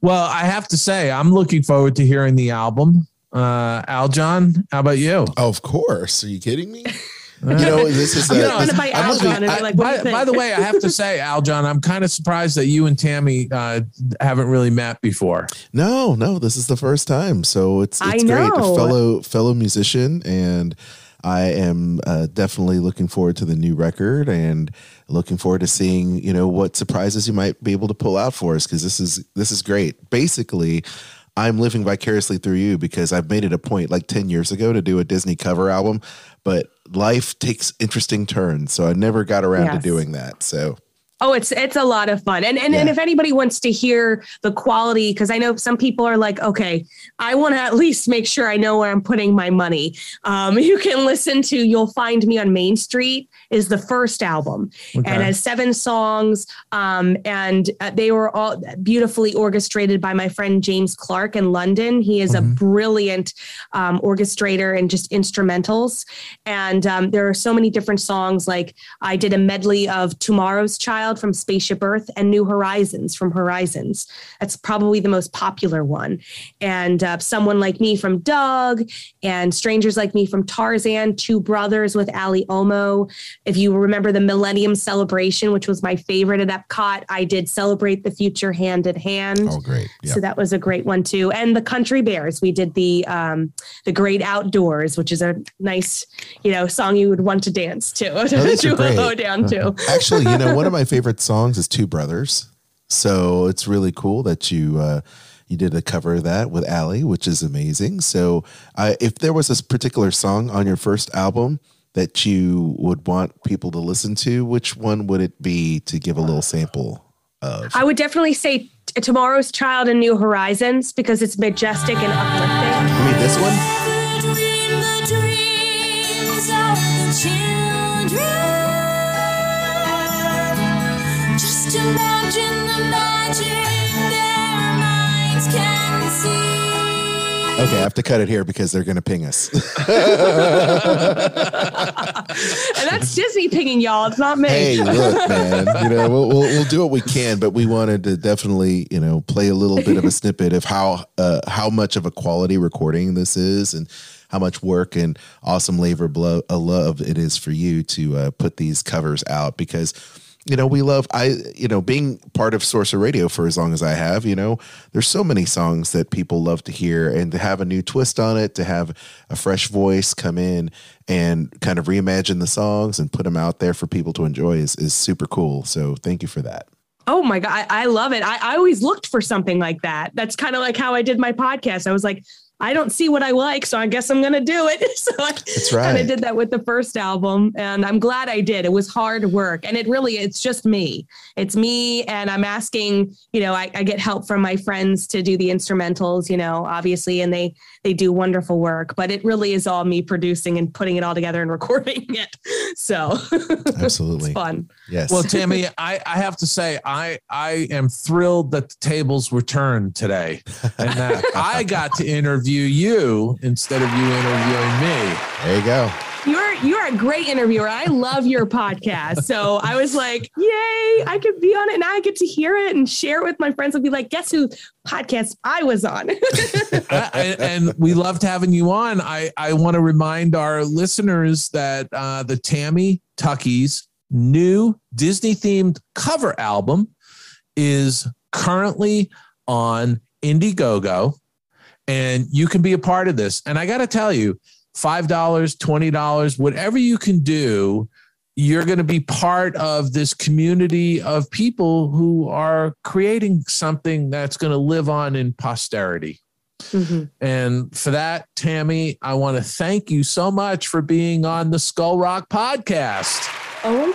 well, I have to say, I'm looking forward to hearing the album. Uh, Aljon, how about you? Of course. Are you kidding me? *laughs* You know, *laughs* this is. I'm uh, this, by, by, the way, I have to say, Aljon, I'm kind of surprised that you and Tammy uh, haven't really met before. No, no, this is the first time, so it's it's great. A fellow fellow musician, and I am uh, definitely looking forward to the new record and looking forward to seeing you know what surprises you might be able to pull out for us because this is this is great. Basically, I'm living vicariously through you because I've made it a point like 10 years ago to do a Disney cover album, but life takes interesting turns. So I never got around yes. to doing that. So Oh, it's it's a lot of fun. And and, yeah. and if anybody wants to hear the quality, because I know some people are like, okay, I want to at least make sure I know where I'm putting my money. Um, *laughs* you can listen to You'll Find Me on Main Street is the first album okay. and has seven songs. Um, and uh, they were all beautifully orchestrated by my friend James Clark in London. He is mm-hmm. a brilliant um, orchestrator and just instrumentals. And um, there are so many different songs. Like I did a medley of Tomorrow's Child from Spaceship Earth and New Horizons from Horizons. That's probably the most popular one. And uh, Someone Like Me from Doug and Strangers Like Me from Tarzan, Two Brothers with Ali Omo, if you remember the Millennium Celebration, which was my favorite at Epcot, I did Celebrate the Future Hand in Hand. Oh, great. Yep. So that was a great one too. And the Country Bears, we did the um, the Great Outdoors, which is a nice, you know, song you would want to dance to, *laughs* oh, to do a low down to. Actually, you know, one of my favorite *laughs* songs is Two Brothers. So it's really cool that you uh, you did a cover of that with Ali, which is amazing. So uh, if there was this particular song on your first album that you would want people to listen to, which one would it be to give a little sample of? I would definitely say Tomorrow's Child and New Horizons because it's majestic and uplifting. I mean, this one? Okay, I have to cut it here because they're going to ping us. *laughs* and that's Disney pinging y'all. It's not me. Hey, look, man. You know, we'll, we'll, we'll do what we can, but we wanted to definitely, you know, play a little bit of a *laughs* snippet of how uh, how much of a quality recording this is, and how much work and awesome labor, blow, a love it is for you to uh, put these covers out because you know, we love I you know, being part of Sorcerer Radio for as long as I have, you know, there's so many songs that people love to hear and to have a new twist on it, to have a fresh voice come in and kind of reimagine the songs and put them out there for people to enjoy is is super cool. So thank you for that. Oh my God. I, I love it. I, I always looked for something like that. That's kind of like how I did my podcast. I was like, I don't see what I like, so I guess I'm gonna do it. *laughs* So I right. kind of did that with the first album, and I'm glad I did. It was hard work, and it really it's just me. It's me, and I'm asking. You know, I, I get help from my friends to do the instrumentals. You know, obviously, and they they do wonderful work. But it really is all me producing and putting it all together and *laughs* recording it. So *laughs* absolutely fun. Yes. Well, *laughs* Tammy, I I have to say I I am thrilled that the tables were turned today, and that I got to interview interview you instead of you interviewing me. There you go. You're a great interviewer. I love your podcast. So I was like, yay, I could be on it. and I get to hear it and share it with my friends and be like, guess who podcast I was on. *laughs* and, and, we loved having you on. I, I want to remind our listeners that uh, the Tammy Tuckey's new Disney themed cover album is currently on Indiegogo and you can be a part of this. And I got to tell you, $5, $20, whatever you can do, you're going to be part of this community of people who are creating something that's going to live on in posterity. Mm-hmm. And for that, Tammy, I want to thank you so much for being on the Skull Rock podcast. Oh,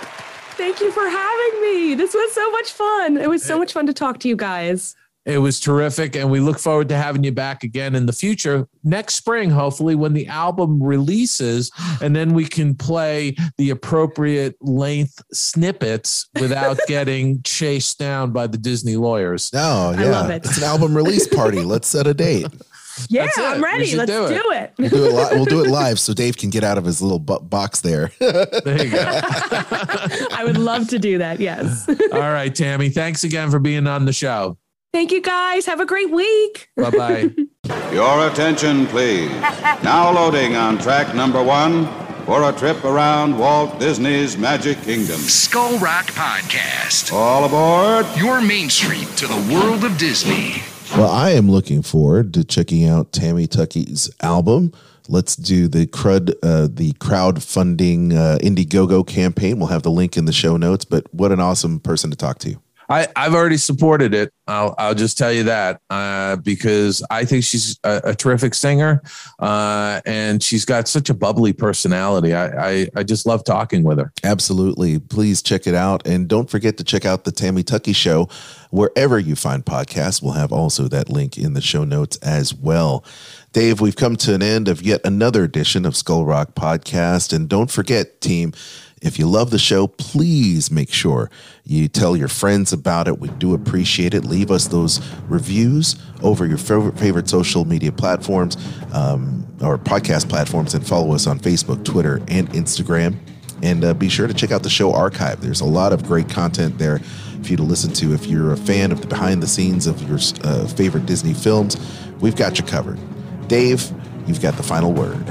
thank you for having me. This was so much fun. It was so much fun to talk to you guys. It was terrific. And we look forward to having you back again in the future next spring, hopefully, when the album releases. And then we can play the appropriate length snippets without *laughs* getting chased down by the Disney lawyers. No, yeah. It. It's an album release party. Let's set a date. *laughs* Yeah, I'm ready. Let's do it. Do it. We'll, do it li- we'll do it *laughs* live so Dave can get out of his little bu- box there. there you go. I would love to do that. Yes. All right, Tammy. Thanks again for being on the show. Thank you guys. Have a great week. Bye bye. *laughs* Your attention, please. Now loading on track number one for a trip around Walt Disney's Magic Kingdom. Skull Rock Podcast. All aboard. Your main street to the world of Disney. Well, I am looking forward to checking out Tammy Tuckey's album. Let's do the crud, uh, the crowdfunding uh, Indiegogo campaign. We'll have the link in the show notes. But what an awesome person to talk to. I, I've already supported it. I'll, I'll just tell you that uh, because I think she's a, a terrific singer uh, and she's got such a bubbly personality. I, I, I, just love talking with her. Absolutely. Please check it out. And don't forget to check out the Tammy Tuckey Show wherever you find podcasts. We'll have also that link in the show notes as well. Dave, we've come to an end of yet another edition of Skull Rock Podcast. And don't forget, team, if you love the show, please make sure you tell your friends about it. We do appreciate it. Leave us those reviews over your favorite, favorite social media platforms um, or podcast platforms and follow us on Facebook, Twitter, and Instagram. And uh, be sure to check out the show archive. There's a lot of great content there for you to listen to. If you're a fan of the behind the scenes of your uh, favorite Disney films, we've got you covered. Dave, you've got the final word.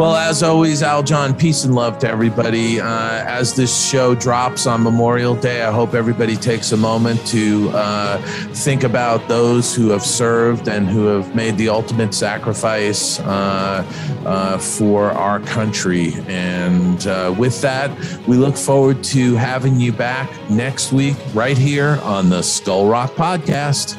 Well, as always, Aljon, peace and love to everybody. Uh, as this show drops on Memorial Day, I hope everybody takes a moment to uh, think about those who have served and who have made the ultimate sacrifice uh, uh for our country. And uh, with that, we look forward to having you back next week, right here on the Skull Rock Podcast.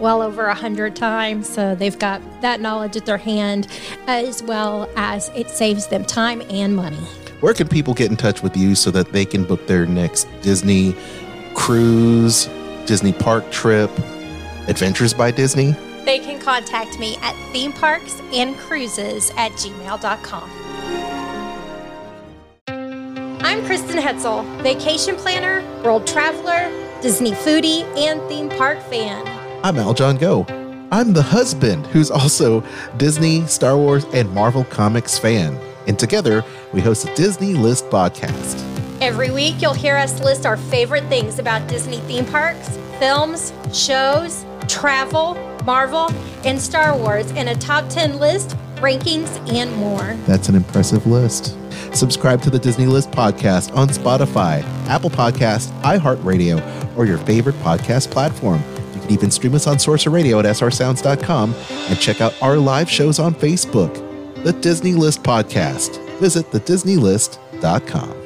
well over a hundred times. So they've got that knowledge at their hand, as well as it saves them time and money. Where can people get in touch with you so that they can book their next Disney cruise, Disney park trip, Adventures by Disney? They can contact me at theme parks and cruises at gmail.com. I'm Kristen Hetzel, vacation planner, world traveler, Disney foodie, and theme park fan. I'm Aljon Go. I'm the husband who's also Disney, Star Wars, and Marvel Comics fan. And together, we host a Disney List podcast. Every week, you'll hear us list our favorite things about Disney theme parks, films, shows, travel, Marvel, and Star Wars in a top 10 list, rankings, and more. That's an impressive list. Subscribe to the Disney List podcast on Spotify, Apple Podcast, iHeartRadio, or your favorite podcast platform even stream us on Sorcerer Radio at srsounds.com and check out our live shows on Facebook. The Disney List Podcast. Visit thedisneylist.com.